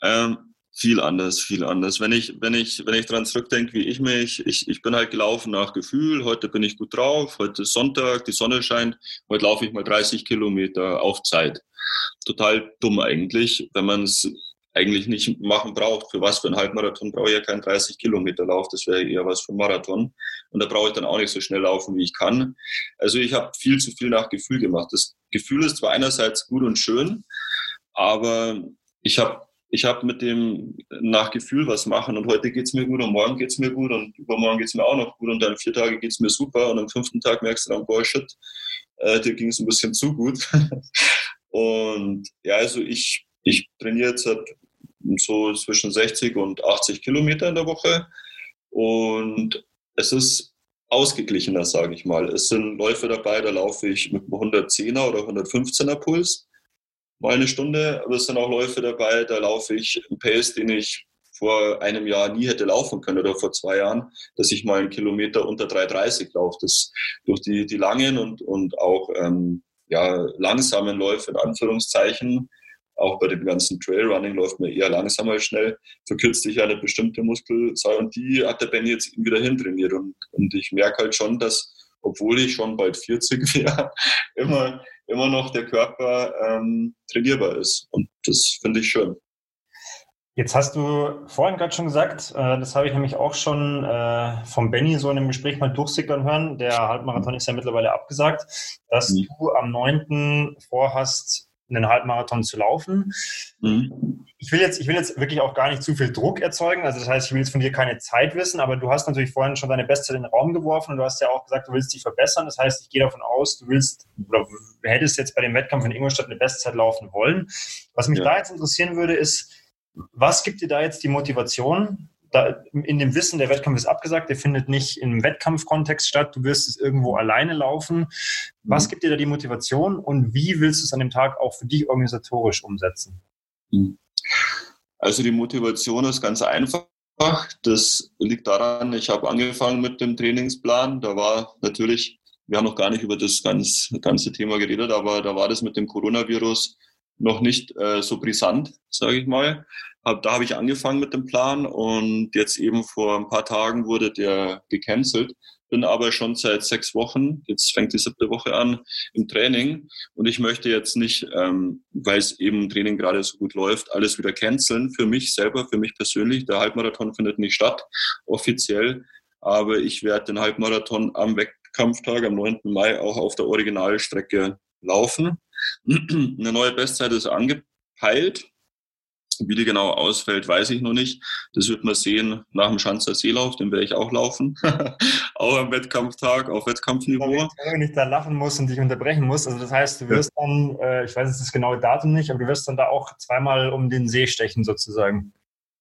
Ähm, viel anders, viel anders. Wenn ich, wenn ich, wenn ich dran zurückdenke, wie ich mich, ich, ich bin halt gelaufen nach Gefühl, heute bin ich gut drauf, heute ist Sonntag, die Sonne scheint, heute laufe ich mal 30 Kilometer auf Zeit. Total dumm eigentlich, wenn man es eigentlich nicht machen braucht. Für was für einen Halbmarathon brauche ich ja keinen 30 Kilometer Lauf, das wäre eher was für einen Marathon. Und da brauche ich dann auch nicht so schnell laufen, wie ich kann. Also ich habe viel zu viel nach Gefühl gemacht. Das Gefühl ist zwar einerseits gut und schön, aber ich habe ich hab mit dem nach Gefühl was machen und heute geht es mir gut und morgen geht es mir gut und übermorgen geht es mir auch noch gut und dann vier Tage geht es mir super und am fünften Tag merkst du dann, boah, shit, äh, dir ging es ein bisschen zu gut. und ja, also ich, ich trainiere jetzt seit so zwischen 60 und 80 Kilometer in der Woche. Und es ist ausgeglichener, sage ich mal. Es sind Läufe dabei, da laufe ich mit einem 110er oder 115er Puls mal eine Stunde, aber es sind auch Läufe dabei, da laufe ich im Pace, den ich vor einem Jahr nie hätte laufen können oder vor zwei Jahren, dass ich mal einen Kilometer unter 3,30 laufe. Das durch die, die langen und, und auch ähm, ja, langsamen Läufe in Anführungszeichen, auch bei dem ganzen Trailrunning läuft man eher langsam als schnell, verkürzt sich eine bestimmte Muskelzahl und die hat der Benny jetzt wieder hintrainiert und, und ich merke halt schon, dass obwohl ich schon bald 40 wäre, immer, immer noch der Körper ähm, trainierbar ist und das finde ich schön. Jetzt hast du vorhin gerade schon gesagt, äh, das habe ich nämlich auch schon äh, vom Benny so in einem Gespräch mal durchsickern hören. Der Halbmarathon ist ja mittlerweile abgesagt, dass mhm. du am 9. vorhast, einen Halbmarathon zu laufen. Mhm. Ich will jetzt, ich will jetzt wirklich auch gar nicht zu viel Druck erzeugen. Also das heißt, ich will jetzt von dir keine Zeit wissen, aber du hast natürlich vorhin schon deine Bestzeit in den Raum geworfen und du hast ja auch gesagt, du willst dich verbessern. Das heißt, ich gehe davon aus, du willst oder hättest jetzt bei dem Wettkampf in Ingolstadt eine Bestzeit laufen wollen. Was mich ja. da jetzt interessieren würde, ist, was gibt dir da jetzt die Motivation? Da, in dem Wissen, der Wettkampf ist abgesagt, der findet nicht im Wettkampfkontext statt, du wirst es irgendwo alleine laufen. Was mhm. gibt dir da die Motivation und wie willst du es an dem Tag auch für dich organisatorisch umsetzen? Mhm. Also die Motivation ist ganz einfach. Das liegt daran, ich habe angefangen mit dem Trainingsplan. Da war natürlich, wir haben noch gar nicht über das ganz, ganze Thema geredet, aber da war das mit dem Coronavirus noch nicht äh, so brisant, sage ich mal. Hab, da habe ich angefangen mit dem Plan und jetzt eben vor ein paar Tagen wurde der gecancelt. Bin aber schon seit sechs Wochen, jetzt fängt die siebte Woche an, im Training und ich möchte jetzt nicht, ähm, weil es eben im Training gerade so gut läuft, alles wieder canceln. Für mich selber, für mich persönlich. Der Halbmarathon findet nicht statt, offiziell. Aber ich werde den Halbmarathon am Wettkampftag, am 9. Mai, auch auf der Originalstrecke laufen. Eine neue Bestzeit ist angepeilt. Wie die genau ausfällt, weiß ich noch nicht. Das wird man sehen nach dem Schanzer Seelauf, den werde ich auch laufen. auch am Wettkampftag, auf Wettkampfniveau. Wenn ich da lachen muss und dich unterbrechen muss, also das heißt, du wirst dann, äh, ich weiß jetzt das genaue Datum nicht, aber du wirst dann da auch zweimal um den See stechen sozusagen.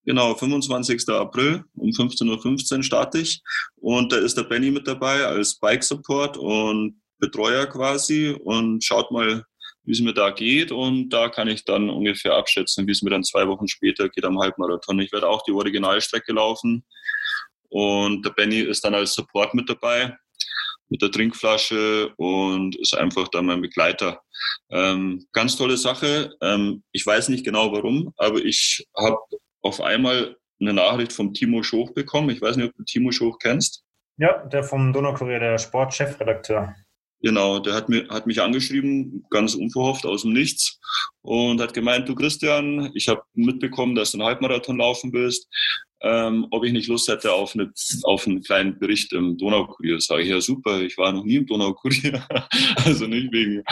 Genau, 25. April um 15.15 Uhr starte ich. Und da ist der Benny mit dabei als Bike-Support und Betreuer quasi und schaut mal, wie es mir da geht und da kann ich dann ungefähr abschätzen, wie es mir dann zwei Wochen später geht am Halbmarathon. Ich werde auch die Originalstrecke laufen und der Benny ist dann als Support mit dabei mit der Trinkflasche und ist einfach dann mein Begleiter. Ähm, ganz tolle Sache. Ähm, ich weiß nicht genau warum, aber ich habe auf einmal eine Nachricht vom Timo Schoch bekommen. Ich weiß nicht, ob du Timo Schoch kennst. Ja, der vom Donaukurier, der Sportchefredakteur. Genau, der hat, mir, hat mich angeschrieben, ganz unverhofft aus dem Nichts und hat gemeint, du Christian, ich habe mitbekommen, dass du einen Halbmarathon laufen willst, ähm, ob ich nicht Lust hätte auf, eine, auf einen kleinen Bericht im Donaukurier. Sage ich, ja super, ich war noch nie im Donaukurier, also nicht wegen,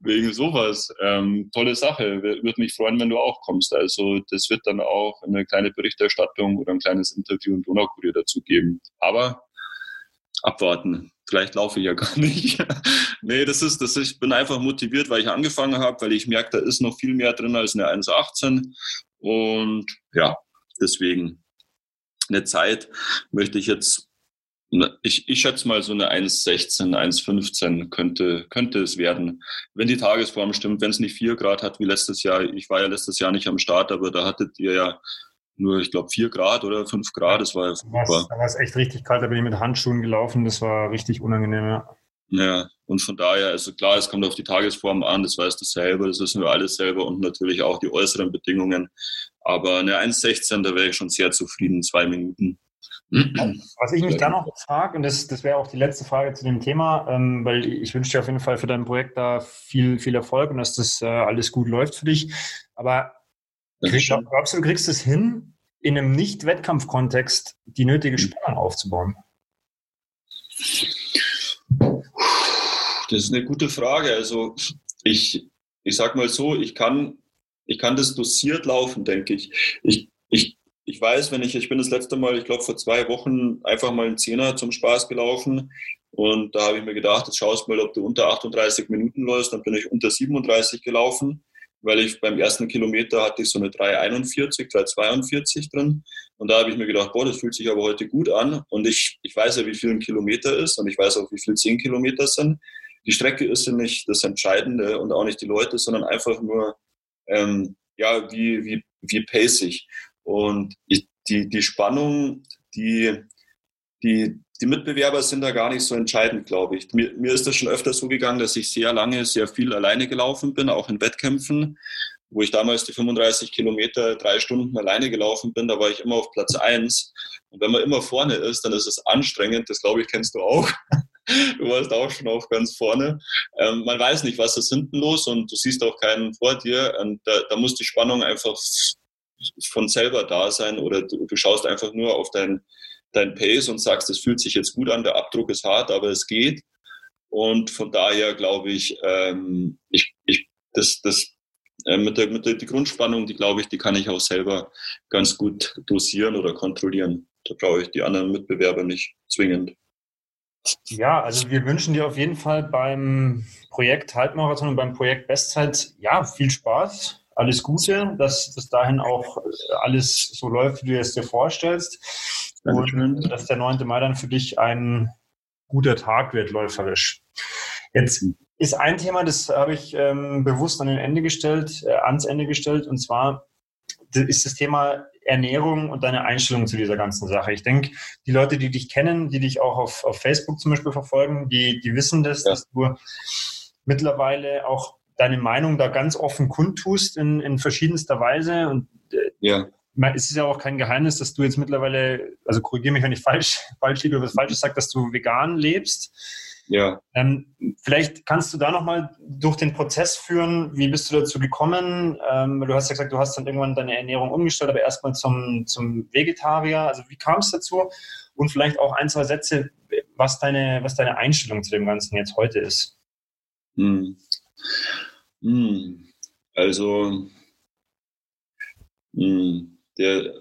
wegen sowas. Ähm, tolle Sache, würde mich freuen, wenn du auch kommst. Also das wird dann auch eine kleine Berichterstattung oder ein kleines Interview im Donaukurier dazu geben. Aber abwarten. Vielleicht laufe ich ja gar nicht. nee, das ist, das ist, ich bin einfach motiviert, weil ich angefangen habe, weil ich merke, da ist noch viel mehr drin als eine 1,18. Und ja, deswegen eine Zeit möchte ich jetzt, ich, ich schätze mal so eine 1,16, 1,15 könnte, könnte es werden, wenn die Tagesform stimmt, wenn es nicht 4 Grad hat wie letztes Jahr. Ich war ja letztes Jahr nicht am Start, aber da hattet ihr ja nur, ich glaube, vier Grad oder fünf Grad. Das war ja super. Da war es echt richtig kalt, da bin ich mit Handschuhen gelaufen. Das war richtig unangenehm, ja. Ja, und von daher, also klar, es kommt auf die Tagesform an, das weißt du selber, das wissen wir alles selber und natürlich auch die äußeren Bedingungen. Aber eine 1,16, da wäre ich schon sehr zufrieden, zwei Minuten. Was ich mich da noch frage, und das, das wäre auch die letzte Frage zu dem Thema, ähm, weil ich wünsche dir auf jeden Fall für dein Projekt da viel, viel Erfolg und dass das äh, alles gut läuft für dich. Aber Krieg, glaubst du, du kriegst es hin, in einem Nicht-Wettkampf-Kontext die nötige hm. Spannung aufzubauen? Das ist eine gute Frage. Also ich, ich sag mal so, ich kann, ich kann das dosiert laufen, denke ich. Ich, ich. ich weiß, wenn ich, ich bin das letzte Mal, ich glaube vor zwei Wochen einfach mal einen Zehner zum Spaß gelaufen und da habe ich mir gedacht, jetzt schaust mal, ob du unter 38 Minuten läufst. Dann bin ich unter 37 gelaufen weil ich beim ersten Kilometer hatte ich so eine 341, 342 drin. Und da habe ich mir gedacht, boah, das fühlt sich aber heute gut an. Und ich, ich weiß ja, wie viel ein Kilometer ist und ich weiß auch, wie viel 10 Kilometer sind. Die Strecke ist ja nicht das Entscheidende und auch nicht die Leute, sondern einfach nur, ähm, ja, wie, wie, wie pacig. Und ich, die, die Spannung, die, die, die Mitbewerber sind da gar nicht so entscheidend, glaube ich. Mir, mir ist das schon öfter so gegangen, dass ich sehr lange, sehr viel alleine gelaufen bin, auch in Wettkämpfen. Wo ich damals die 35 Kilometer drei Stunden alleine gelaufen bin, da war ich immer auf Platz eins. Und wenn man immer vorne ist, dann ist es anstrengend. Das glaube ich, kennst du auch. Du warst auch schon auf ganz vorne. Ähm, man weiß nicht, was ist hinten los und du siehst auch keinen vor dir. Und da, da muss die Spannung einfach von selber da sein oder du, du schaust einfach nur auf dein, dein Pace und sagst, es fühlt sich jetzt gut an, der Abdruck ist hart, aber es geht. Und von daher glaube ich, ähm, ich, ich, das, das äh, mit der, mit der die Grundspannung, die glaube ich, die kann ich auch selber ganz gut dosieren oder kontrollieren. Da brauche ich die anderen Mitbewerber nicht zwingend. Ja, also wir wünschen dir auf jeden Fall beim Projekt Halbmarathon und beim Projekt Bestzeit ja viel Spaß alles Gute, dass bis dahin auch alles so läuft, wie du es dir vorstellst. Dankeschön. Und dass der 9. Mai dann für dich ein guter Tag wird, läuferisch. Jetzt ist ein Thema, das habe ich ähm, bewusst an den Ende gestellt, äh, ans Ende gestellt, und zwar ist das Thema Ernährung und deine Einstellung zu dieser ganzen Sache. Ich denke, die Leute, die dich kennen, die dich auch auf, auf Facebook zum Beispiel verfolgen, die, die wissen das, ja. dass du mittlerweile auch deine Meinung da ganz offen kundtust in, in verschiedenster Weise. Und äh, ja. Es ist ja auch kein Geheimnis, dass du jetzt mittlerweile, also korrigiere mich, wenn ich falsch, falsch liege oder was Falsches sage, dass du vegan lebst. Ja. Ähm, vielleicht kannst du da nochmal durch den Prozess führen. Wie bist du dazu gekommen? Ähm, du hast ja gesagt, du hast dann irgendwann deine Ernährung umgestellt, aber erstmal zum, zum Vegetarier. Also wie kam es dazu? Und vielleicht auch ein, zwei Sätze, was deine, was deine Einstellung zu dem Ganzen jetzt heute ist. Hm. Hm, also, hm, der,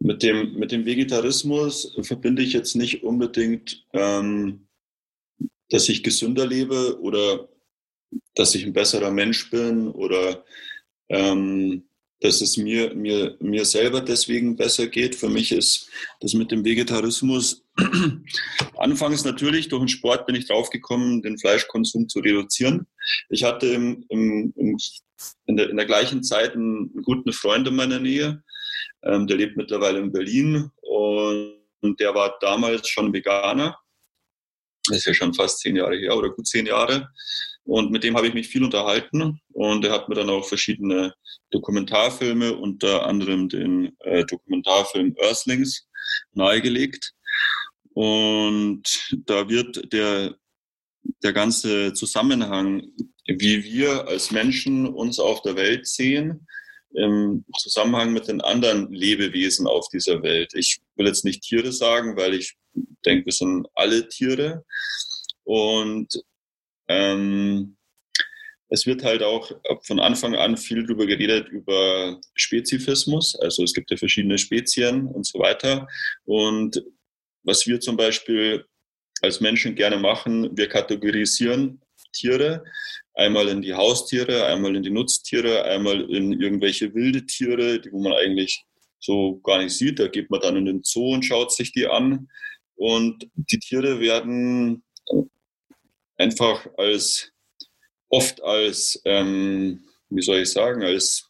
mit, dem, mit dem Vegetarismus verbinde ich jetzt nicht unbedingt, ähm, dass ich gesünder lebe oder dass ich ein besserer Mensch bin oder ähm, dass es mir, mir, mir selber deswegen besser geht. Für mich ist das mit dem Vegetarismus anfangs natürlich durch den Sport bin ich draufgekommen, den Fleischkonsum zu reduzieren. Ich hatte im, im, im, in, der, in der gleichen Zeit einen, guten Freund in meiner Nähe, ähm, der lebt mittlerweile in Berlin und, und der war damals schon Veganer. Das ist ja schon fast zehn Jahre her oder gut zehn Jahre. Und mit dem habe ich mich viel unterhalten und er hat mir dann auch verschiedene Dokumentarfilme, unter anderem den äh, Dokumentarfilm Earthlings, nahegelegt. Und da wird der, der ganze Zusammenhang, wie wir als Menschen uns auf der Welt sehen, im Zusammenhang mit den anderen Lebewesen auf dieser Welt. Ich will jetzt nicht Tiere sagen, weil ich denke, wir sind alle Tiere. Und ähm, es wird halt auch von Anfang an viel darüber geredet, über Spezifismus. Also es gibt ja verschiedene Spezien und so weiter. Und was wir zum Beispiel als Menschen gerne machen, wir kategorisieren Tiere einmal in die Haustiere, einmal in die Nutztiere, einmal in irgendwelche wilde Tiere, die wo man eigentlich so gar nicht sieht. Da geht man dann in den Zoo und schaut sich die an. Und die Tiere werden einfach als oft als, ähm, wie soll ich sagen, als,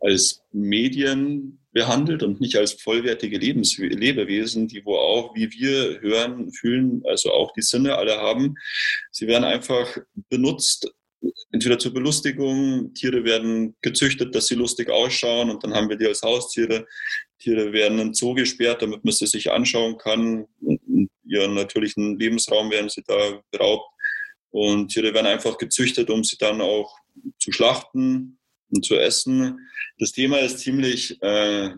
als Medien behandelt und nicht als vollwertige Lebens Lebewesen, die wo auch, wie wir hören, fühlen, also auch die Sinne alle haben. Sie werden einfach benutzt, entweder zur Belustigung, Tiere werden gezüchtet, dass sie lustig ausschauen und dann haben wir die als Haustiere. Tiere werden in Zoo gesperrt, damit man sie sich anschauen kann. In ihren natürlichen Lebensraum werden sie da beraubt. Und Tiere werden einfach gezüchtet, um sie dann auch zu schlachten und zu essen. Das Thema ist ziemlich, äh,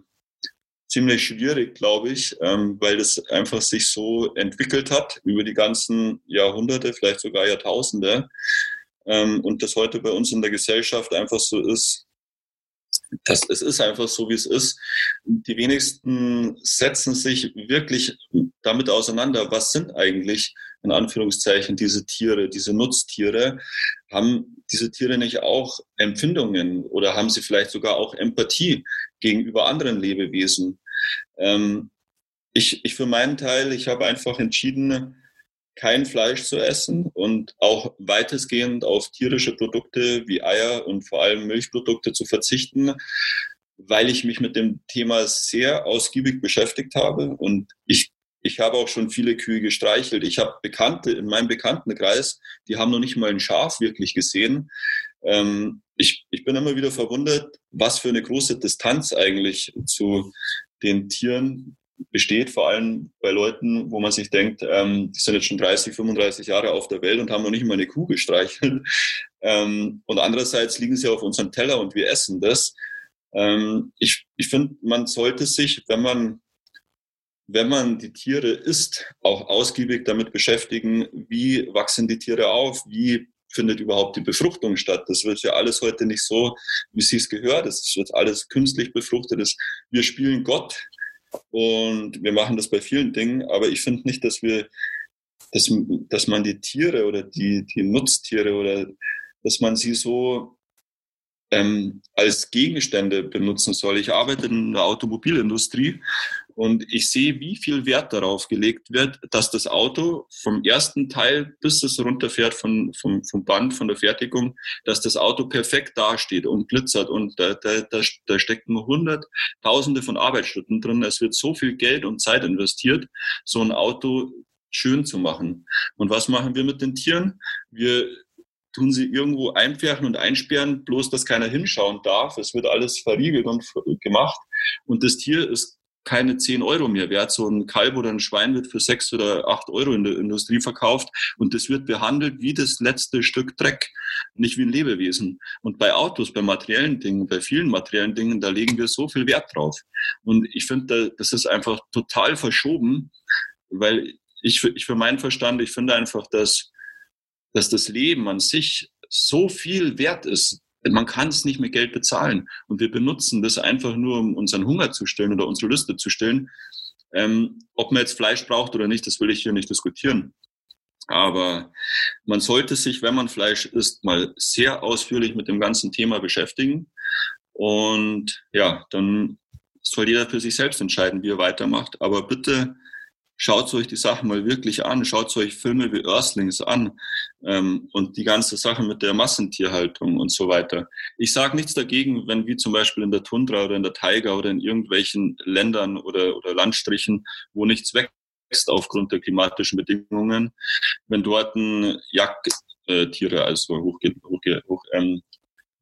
ziemlich schwierig, glaube ich, ähm, weil es einfach sich so entwickelt hat über die ganzen Jahrhunderte, vielleicht sogar Jahrtausende. Ähm, und das heute bei uns in der Gesellschaft einfach so ist, das, es ist einfach so, wie es ist. Die wenigsten setzen sich wirklich damit auseinander, was sind eigentlich in Anführungszeichen diese Tiere, diese Nutztiere. Haben diese Tiere nicht auch Empfindungen oder haben sie vielleicht sogar auch Empathie gegenüber anderen Lebewesen? Ähm, ich, ich für meinen Teil, ich habe einfach entschieden, kein Fleisch zu essen und auch weitestgehend auf tierische Produkte wie Eier und vor allem Milchprodukte zu verzichten, weil ich mich mit dem Thema sehr ausgiebig beschäftigt habe und ich ich habe auch schon viele Kühe gestreichelt. Ich habe Bekannte in meinem Bekanntenkreis, die haben noch nicht mal ein Schaf wirklich gesehen. Ähm, ich, ich bin immer wieder verwundert, was für eine große Distanz eigentlich zu den Tieren besteht, vor allem bei Leuten, wo man sich denkt, ähm, die sind jetzt schon 30, 35 Jahre auf der Welt und haben noch nicht mal eine Kuh gestreichelt. Ähm, und andererseits liegen sie auf unserem Teller und wir essen das. Ähm, ich ich finde, man sollte sich, wenn man wenn man die Tiere isst, auch ausgiebig damit beschäftigen, wie wachsen die Tiere auf, wie findet überhaupt die Befruchtung statt. Das wird ja alles heute nicht so, wie sie es gehört. Es wird alles künstlich befruchtet. Wir spielen Gott und wir machen das bei vielen Dingen, aber ich finde nicht, dass wir, dass, dass man die Tiere oder die, die Nutztiere oder dass man sie so ähm, als Gegenstände benutzen soll. Ich arbeite in der Automobilindustrie und ich sehe, wie viel Wert darauf gelegt wird, dass das Auto vom ersten Teil bis es runterfährt von, vom, vom Band, von der Fertigung, dass das Auto perfekt dasteht und glitzert und da, da, da, da stecken hunderttausende von Arbeitsstunden drin. Es wird so viel Geld und Zeit investiert, so ein Auto schön zu machen. Und was machen wir mit den Tieren? Wir tun sie irgendwo einpferchen und einsperren, bloß dass keiner hinschauen darf. Es wird alles verriegelt und gemacht. Und das Tier ist keine 10 Euro mehr wert. So ein Kalb oder ein Schwein wird für 6 oder 8 Euro in der Industrie verkauft und das wird behandelt wie das letzte Stück Dreck, nicht wie ein Lebewesen. Und bei Autos, bei materiellen Dingen, bei vielen materiellen Dingen, da legen wir so viel Wert drauf. Und ich finde, das ist einfach total verschoben, weil ich, ich für meinen Verstand, ich finde einfach, dass dass das Leben an sich so viel wert ist. Man kann es nicht mit Geld bezahlen. Und wir benutzen das einfach nur, um unseren Hunger zu stillen oder unsere Lüste zu stillen. Ähm, ob man jetzt Fleisch braucht oder nicht, das will ich hier nicht diskutieren. Aber man sollte sich, wenn man Fleisch isst, mal sehr ausführlich mit dem ganzen Thema beschäftigen. Und ja, dann soll jeder für sich selbst entscheiden, wie er weitermacht. Aber bitte schaut euch die Sachen mal wirklich an, schaut euch Filme wie Earthlings an ähm, und die ganze Sache mit der Massentierhaltung und so weiter. Ich sage nichts dagegen, wenn wie zum Beispiel in der Tundra oder in der Taiga oder in irgendwelchen Ländern oder, oder Landstrichen, wo nichts wächst aufgrund der klimatischen Bedingungen, wenn dort Jagdtiere, also hoch, hoch, hoch ähm,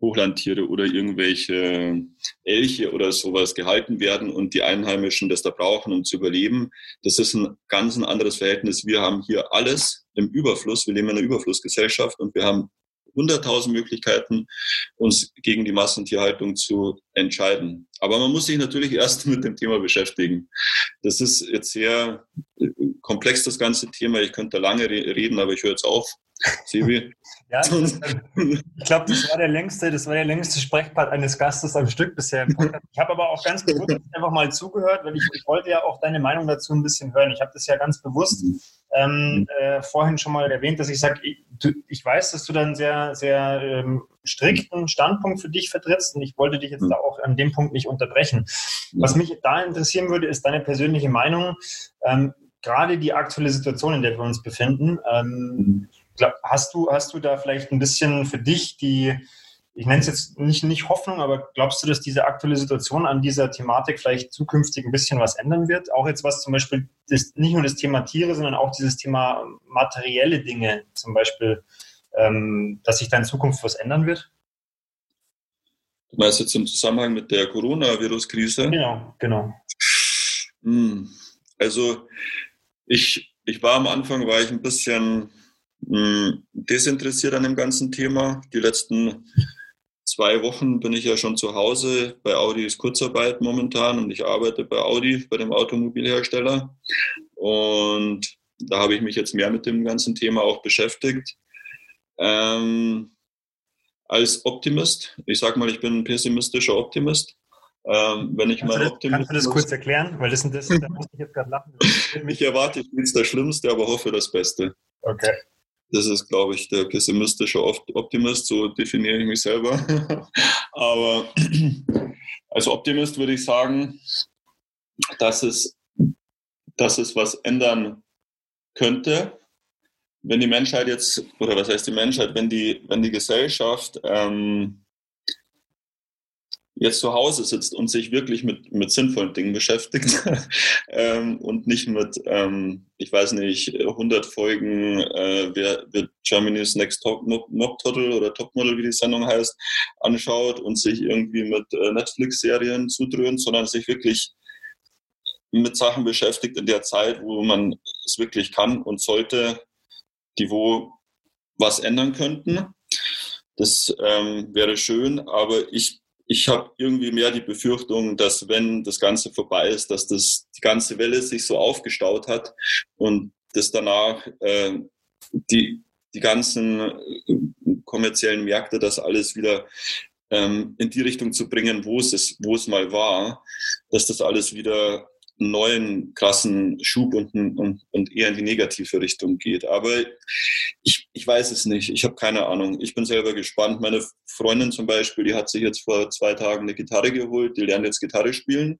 Hochlandtiere oder irgendwelche Elche oder sowas gehalten werden und die Einheimischen das da brauchen, um zu überleben. Das ist ein ganz ein anderes Verhältnis. Wir haben hier alles im Überfluss. Wir leben in einer Überflussgesellschaft und wir haben hunderttausend Möglichkeiten, uns gegen die Massentierhaltung zu entscheiden. Aber man muss sich natürlich erst mit dem Thema beschäftigen. Das ist jetzt sehr äh, komplex, das ganze Thema. Ich könnte lange reden, aber ich höre jetzt auf. Sibi? ja, ich glaube, das war der längste, das war der längste Sprechpart eines Gastes am Stück bisher. Ich habe aber auch ganz bewusst einfach mal zugehört, weil ich, ich, wollte ja auch deine Meinung dazu ein bisschen hören. Ich habe das ja ganz bewusst ähm, äh, vorhin schon mal erwähnt, dass ich sage, ich, ich, weiß, dass du dann sehr, sehr ähm, strikten Standpunkt für dich vertrittst und ich wollte dich jetzt da auch an dem Punkt nicht unterbrechen. Was mich da interessieren würde, ist deine persönliche Meinung. Ähm, gerade die aktuelle Situation, in der wir uns befinden. Ähm, glaub, hast, du, hast du da vielleicht ein bisschen für dich die, ich nenne es jetzt nicht, nicht Hoffnung, aber glaubst du, dass diese aktuelle Situation an dieser Thematik vielleicht zukünftig ein bisschen was ändern wird? Auch jetzt was zum Beispiel das, nicht nur das Thema Tiere, sondern auch dieses Thema materielle Dinge, zum Beispiel, ähm, dass sich da in Zukunft was ändern wird? Du meinst jetzt im Zusammenhang mit der Coronavirus-Krise? Genau, genau. Hm. Also ich, ich war am Anfang, war ich ein bisschen desinteressiert an dem ganzen Thema. Die letzten zwei Wochen bin ich ja schon zu Hause. Bei Audi ist Kurzarbeit momentan und ich arbeite bei Audi, bei dem Automobilhersteller. Und da habe ich mich jetzt mehr mit dem ganzen Thema auch beschäftigt. Ähm, als Optimist, ich sage mal, ich bin ein pessimistischer Optimist. Ähm, wenn ich kannst, mal du das, kannst du das kurz erklären? Weil das, das, da muss ich jetzt gerade lachen. ich erwarte nichts das Schlimmste, aber hoffe das Beste. Okay. Das ist, glaube ich, der pessimistische Optimist, so definiere ich mich selber. aber als Optimist würde ich sagen, dass es, dass es was ändern könnte, wenn die Menschheit jetzt, oder was heißt die Menschheit, wenn die, wenn die Gesellschaft ähm, jetzt zu Hause sitzt und sich wirklich mit, mit sinnvollen Dingen beschäftigt ähm, und nicht mit, ähm, ich weiß nicht, 100 Folgen, äh, wer wird Germany's Next Top, Mob Total oder Topmodel, wie die Sendung heißt, anschaut und sich irgendwie mit äh, Netflix-Serien zudröhnt, sondern sich wirklich mit Sachen beschäftigt in der Zeit, wo man es wirklich kann und sollte, die wo was ändern könnten. Das ähm, wäre schön, aber ich ich habe irgendwie mehr die Befürchtung, dass wenn das Ganze vorbei ist, dass das die ganze Welle sich so aufgestaut hat und dass danach äh, die, die ganzen äh, kommerziellen Märkte das alles wieder ähm, in die Richtung zu bringen, wo es, ist, wo es mal war, dass das alles wieder einen neuen krassen Schub und, und, und eher in die negative Richtung geht. Aber ich, ich weiß es nicht. Ich habe keine Ahnung. Ich bin selber gespannt. Meine Freundin zum Beispiel, die hat sich jetzt vor zwei Tagen eine Gitarre geholt. Die lernt jetzt Gitarre spielen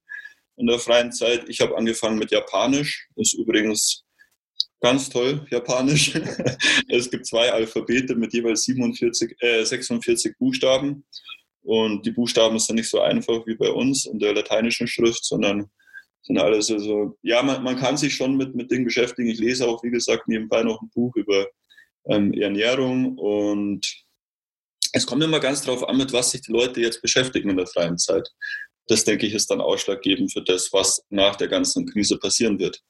in der freien Zeit. Ich habe angefangen mit Japanisch. Ist übrigens ganz toll, Japanisch. es gibt zwei Alphabete mit jeweils 47, äh, 46 Buchstaben. Und die Buchstaben sind nicht so einfach wie bei uns in der lateinischen Schrift, sondern sind alles also, ja, man, man kann sich schon mit, mit Dingen beschäftigen. Ich lese auch, wie gesagt, nebenbei noch ein Buch über ähm, Ernährung und es kommt immer ganz darauf an, mit was sich die Leute jetzt beschäftigen in der freien Zeit. Das, denke ich, ist dann ausschlaggebend für das, was nach der ganzen Krise passieren wird.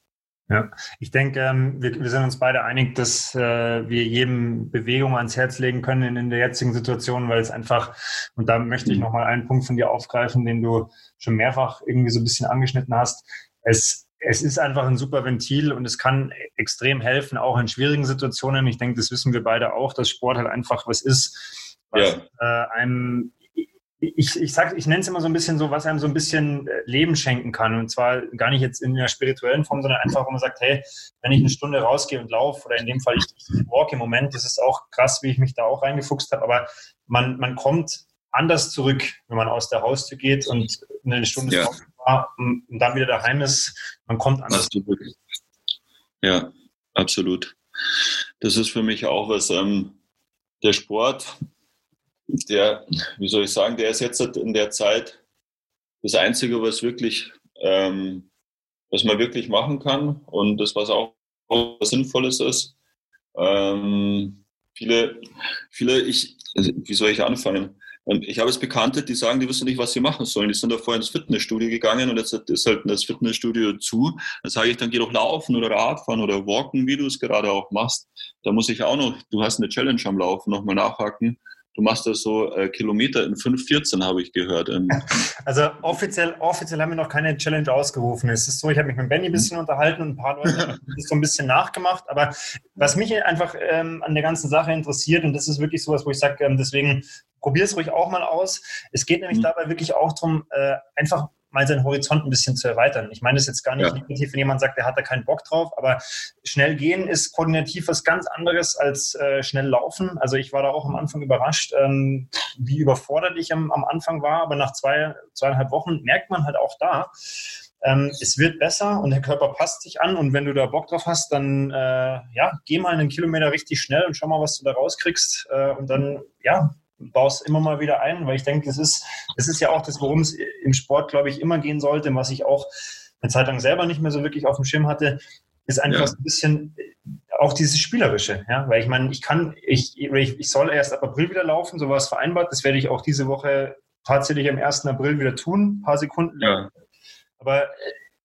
Ja, ich denke, ähm, wir, wir, sind uns beide einig, dass äh, wir jedem Bewegung ans Herz legen können in, in der jetzigen Situation, weil es einfach, und da möchte ich mhm. nochmal einen Punkt von dir aufgreifen, den du schon mehrfach irgendwie so ein bisschen angeschnitten hast. Es, es ist einfach ein super Ventil und es kann extrem helfen, auch in schwierigen Situationen. Ich denke, das wissen wir beide auch, dass Sport halt einfach was ist, was ja. äh, einem ich, ich sag, ich nenne es immer so ein bisschen so, was einem so ein bisschen äh, Leben schenken kann. Und zwar gar nicht jetzt in der spirituellen Form, sondern einfach, wo man sagt, hey, wenn ich eine Stunde rausgehe und laufe, oder in dem Fall ich, ich walk im Moment, das ist auch krass, wie ich mich da auch reingefuchst habe, aber man, man kommt anders zurück, wenn man aus der Haustür geht und eine Stunde ja. Und dann wieder daheim ist. Man kommt anders zurück. Ja, absolut. Das ist für mich auch was, ähm, der Sport, der, wie soll ich sagen, der ist jetzt in der Zeit das Einzige, was wirklich, ähm, was man wirklich machen kann und das, was auch was Sinnvolles ist. Ähm, viele, viele, ich, wie soll ich anfangen? Ähm, ich habe es Bekannte, die sagen, die wissen nicht, was sie machen sollen. Die sind da vorher ins Fitnessstudio gegangen und jetzt ist halt das Fitnessstudio zu. Dann sage ich, dann geh doch laufen oder Radfahren oder walken, wie du es gerade auch machst. Da muss ich auch noch, du hast eine Challenge am Laufen, nochmal nachhaken. Du machst das so äh, Kilometer in 5,14 habe ich gehört. also offiziell, offiziell haben wir noch keine Challenge ausgerufen. Es ist so, ich habe mich mit Benny ein bisschen mhm. unterhalten und ein paar Leute haben das so ein bisschen nachgemacht. Aber was mich einfach ähm, an der ganzen Sache interessiert, und das ist wirklich sowas, wo ich sage, ähm, deswegen probier es ruhig auch mal aus. Es geht nämlich mhm. dabei wirklich auch darum, äh, einfach mal seinen Horizont ein bisschen zu erweitern. Ich meine das jetzt gar nicht ja. negativ, wenn jemand sagt, der hat da keinen Bock drauf, aber schnell gehen ist koordinativ was ganz anderes als äh, schnell laufen. Also ich war da auch am Anfang überrascht, ähm, wie überfordert ich am, am Anfang war, aber nach zwei, zweieinhalb Wochen merkt man halt auch da, ähm, es wird besser und der Körper passt sich an und wenn du da Bock drauf hast, dann äh, ja, geh mal einen Kilometer richtig schnell und schau mal, was du da rauskriegst äh, und dann ja, baust immer mal wieder ein, weil ich denke, es ist, es ist ja auch das, worum es im Sport, glaube ich, immer gehen sollte, was ich auch eine Zeit lang selber nicht mehr so wirklich auf dem Schirm hatte, ist einfach ja. so ein bisschen auch dieses Spielerische, ja, weil ich meine, ich kann, ich, ich soll erst ab April wieder laufen, so war es vereinbart, das werde ich auch diese Woche tatsächlich am 1. April wieder tun, ein paar Sekunden lang. Ja. Aber äh,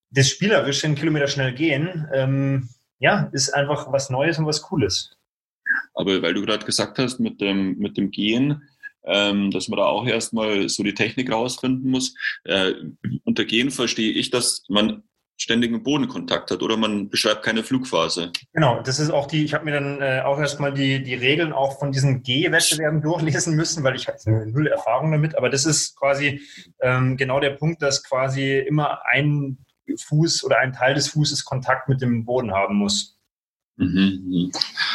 das Spielerische, einen Kilometer schnell gehen, ähm, ja, ist einfach was Neues und was Cooles. Aber weil du gerade gesagt hast, mit dem, mit dem Gehen, ähm, dass man da auch erstmal so die Technik rausfinden muss. Äh, unter Gehen verstehe ich, dass man ständigen Bodenkontakt hat oder man beschreibt keine Flugphase. Genau, das ist auch die, ich habe mir dann äh, auch erstmal die, die Regeln auch von diesen Gehwettbewerben durchlesen müssen, weil ich hatte null Erfahrung damit, aber das ist quasi ähm, genau der Punkt, dass quasi immer ein Fuß oder ein Teil des Fußes Kontakt mit dem Boden haben muss. Mhm, mhm.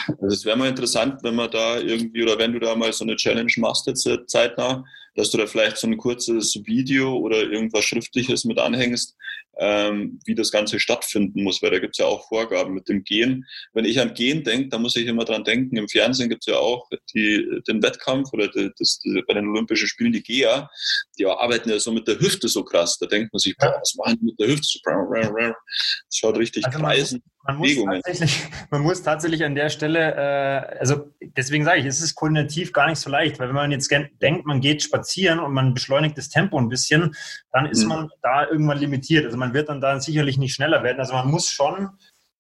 Also es wäre mal interessant, wenn man da irgendwie oder wenn du da mal so eine Challenge machst jetzt äh, zeitnah, dass du da vielleicht so ein kurzes Video oder irgendwas Schriftliches mit anhängst, ähm, wie das Ganze stattfinden muss, weil da gibt es ja auch Vorgaben mit dem Gehen. Wenn ich an Gehen denke, da muss ich immer dran denken, im Fernsehen gibt es ja auch die, den Wettkampf oder die, das, die, bei den Olympischen Spielen die GEA, die arbeiten ja so mit der Hüfte so krass. Da denkt man sich, boah, was machen die mit der Hüfte? Das schaut richtig also kreisen. Man muss, tatsächlich, man muss tatsächlich an der Stelle, äh, also deswegen sage ich, es ist koordinativ gar nicht so leicht, weil wenn man jetzt denkt, man geht spazieren und man beschleunigt das Tempo ein bisschen, dann ist mhm. man da irgendwann limitiert. Also man wird dann da sicherlich nicht schneller werden. Also man muss schon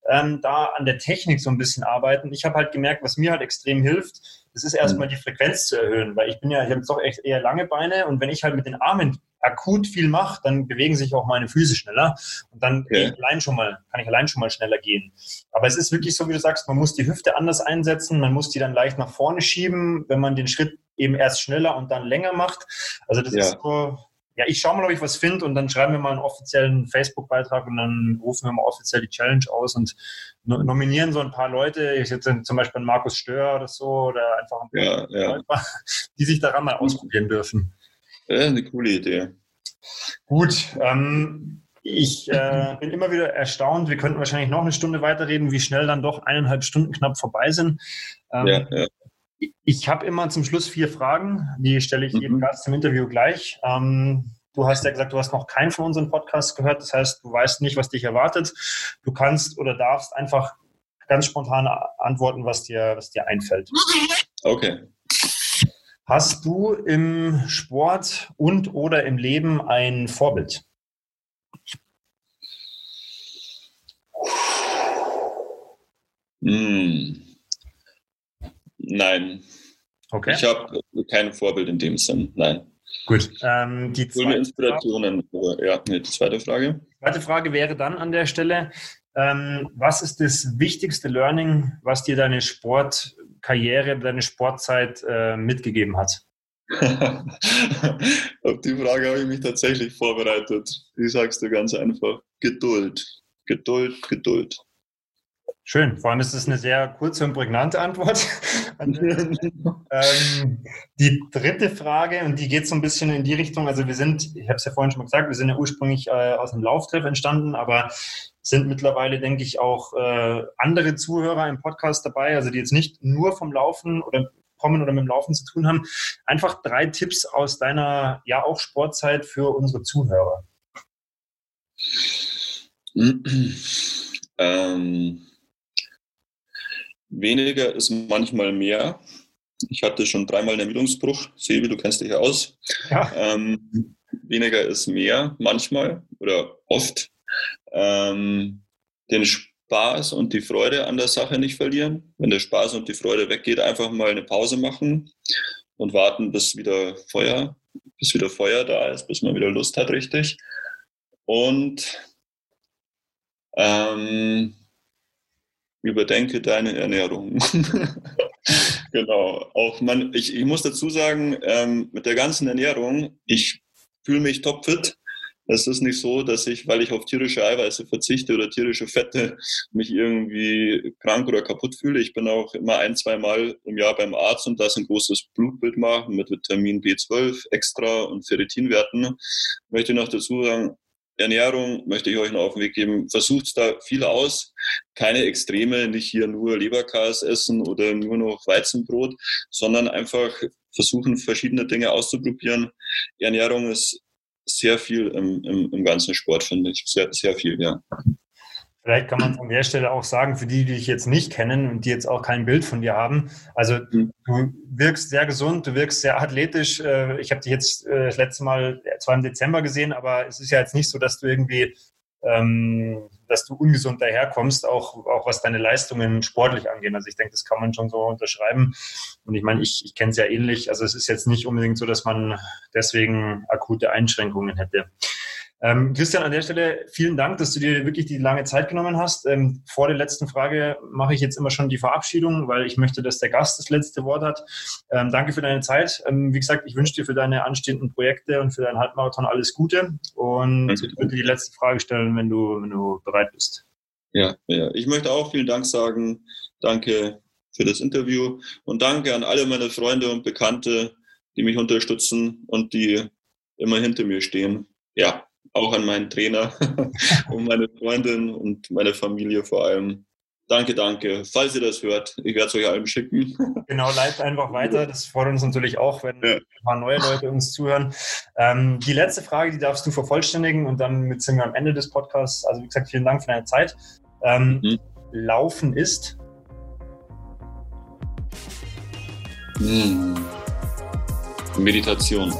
ähm, da an der Technik so ein bisschen arbeiten. Ich habe halt gemerkt, was mir halt extrem hilft, das ist erstmal mhm. die Frequenz zu erhöhen, weil ich bin ja, ich habe doch echt eher lange Beine und wenn ich halt mit den Armen akut viel mache, dann bewegen sich auch meine Füße schneller und dann okay. allein schon mal, kann ich allein schon mal schneller gehen. Aber es ist wirklich so, wie du sagst, man muss die Hüfte anders einsetzen, man muss die dann leicht nach vorne schieben, wenn man den Schritt eben erst schneller und dann länger macht. Also das ja. ist so, ja, ich schaue mal, ob ich was finde und dann schreiben wir mal einen offiziellen Facebook-Beitrag und dann rufen wir mal offiziell die Challenge aus und nominieren so ein paar Leute, ich jetzt zum Beispiel Markus Stör oder so oder einfach ein paar ja, Leute, die sich daran mal ausprobieren dürfen. Ja, eine coole Idee. Gut, ähm, ich äh, bin immer wieder erstaunt. Wir könnten wahrscheinlich noch eine Stunde weiterreden, wie schnell dann doch eineinhalb Stunden knapp vorbei sind. Ähm, ja, ja. Ich habe immer zum Schluss vier Fragen, die stelle ich mhm. jedem Gast im Interview gleich. Ähm, du hast ja gesagt, du hast noch keinen von unseren Podcasts gehört, das heißt, du weißt nicht, was dich erwartet. Du kannst oder darfst einfach ganz spontan antworten, was dir, was dir einfällt. Okay. Hast du im Sport und oder im Leben ein Vorbild? Hm. Nein. Okay. Ich habe kein Vorbild in dem Sinn, nein. Gut. Ähm, die zweite Inspirationen, Frage, ja, nee, die zweite Frage. Die zweite Frage wäre dann an der Stelle, ähm, was ist das wichtigste Learning, was dir deine Sportkarriere, deine Sportzeit äh, mitgegeben hat? Auf die Frage habe ich mich tatsächlich vorbereitet. Ich sag's dir ganz einfach. Geduld. Geduld, Geduld. Schön, vor allem ist es eine sehr kurze und prägnante Antwort. ähm, die dritte Frage, und die geht so ein bisschen in die Richtung, also wir sind, ich habe es ja vorhin schon mal gesagt, wir sind ja ursprünglich äh, aus einem Lauftreff entstanden, aber sind mittlerweile, denke ich, auch äh, andere Zuhörer im Podcast dabei, also die jetzt nicht nur vom Laufen oder kommen oder mit dem Laufen zu tun haben. Einfach drei Tipps aus deiner, ja auch Sportzeit für unsere Zuhörer. ähm Weniger ist manchmal mehr. Ich hatte schon dreimal einen Ermüdungsbruch. Sebi, du kennst dich ja aus. Ja. Ähm, weniger ist mehr, manchmal oder oft. Ähm, den Spaß und die Freude an der Sache nicht verlieren. Wenn der Spaß und die Freude weggeht, einfach mal eine Pause machen und warten, bis wieder Feuer, bis wieder Feuer da ist, bis man wieder Lust hat, richtig. Und ähm, überdenke deine Ernährung. genau. Auch man, ich, ich muss dazu sagen, ähm, mit der ganzen Ernährung, ich fühle mich topfit. Es ist nicht so, dass ich, weil ich auf tierische Eiweiße verzichte oder tierische Fette, mich irgendwie krank oder kaputt fühle. Ich bin auch immer ein, zwei Mal im Jahr beim Arzt und das ein großes Blutbild machen mit Vitamin B12 extra und Ferritinwerten. Ich möchte noch dazu sagen, Ernährung möchte ich euch noch auf den Weg geben. Versucht da viel aus. Keine Extreme, nicht hier nur Leberkas essen oder nur noch Weizenbrot, sondern einfach versuchen, verschiedene Dinge auszuprobieren. Ernährung ist sehr viel im, im, im ganzen Sport, finde ich. Sehr, sehr viel, ja. Vielleicht kann man an der Stelle auch sagen, für die, die dich jetzt nicht kennen und die jetzt auch kein Bild von dir haben, also mhm. du wirkst sehr gesund, du wirkst sehr athletisch. Äh, ich habe dich jetzt äh, das letzte Mal zwar im Dezember gesehen, aber es ist ja jetzt nicht so, dass du irgendwie, ähm, dass du ungesund daherkommst, auch, auch was deine Leistungen sportlich angehen. Also ich denke, das kann man schon so unterschreiben. Und ich meine, ich, ich kenne es ja ähnlich. Also es ist jetzt nicht unbedingt so, dass man deswegen akute Einschränkungen hätte. Ähm, Christian, an der Stelle vielen Dank, dass du dir wirklich die lange Zeit genommen hast. Ähm, vor der letzten Frage mache ich jetzt immer schon die Verabschiedung, weil ich möchte, dass der Gast das letzte Wort hat. Ähm, danke für deine Zeit. Ähm, wie gesagt, ich wünsche dir für deine anstehenden Projekte und für deinen Halbmarathon alles Gute. Und ich würde die letzte Frage stellen, wenn du, wenn du bereit bist. Ja, ja, ich möchte auch vielen Dank sagen. Danke für das Interview und danke an alle meine Freunde und Bekannte, die mich unterstützen und die immer hinter mir stehen. Ja, auch an meinen Trainer und meine Freundin und meine Familie vor allem. Danke, danke. Falls ihr das hört, ich werde es euch allen schicken. Genau, leitet einfach weiter. Das freut uns natürlich auch, wenn ja. ein paar neue Leute uns zuhören. Ähm, die letzte Frage, die darfst du vervollständigen und dann sind wir am Ende des Podcasts. Also wie gesagt, vielen Dank für deine Zeit. Ähm, mhm. Laufen ist? Mhm. Meditation.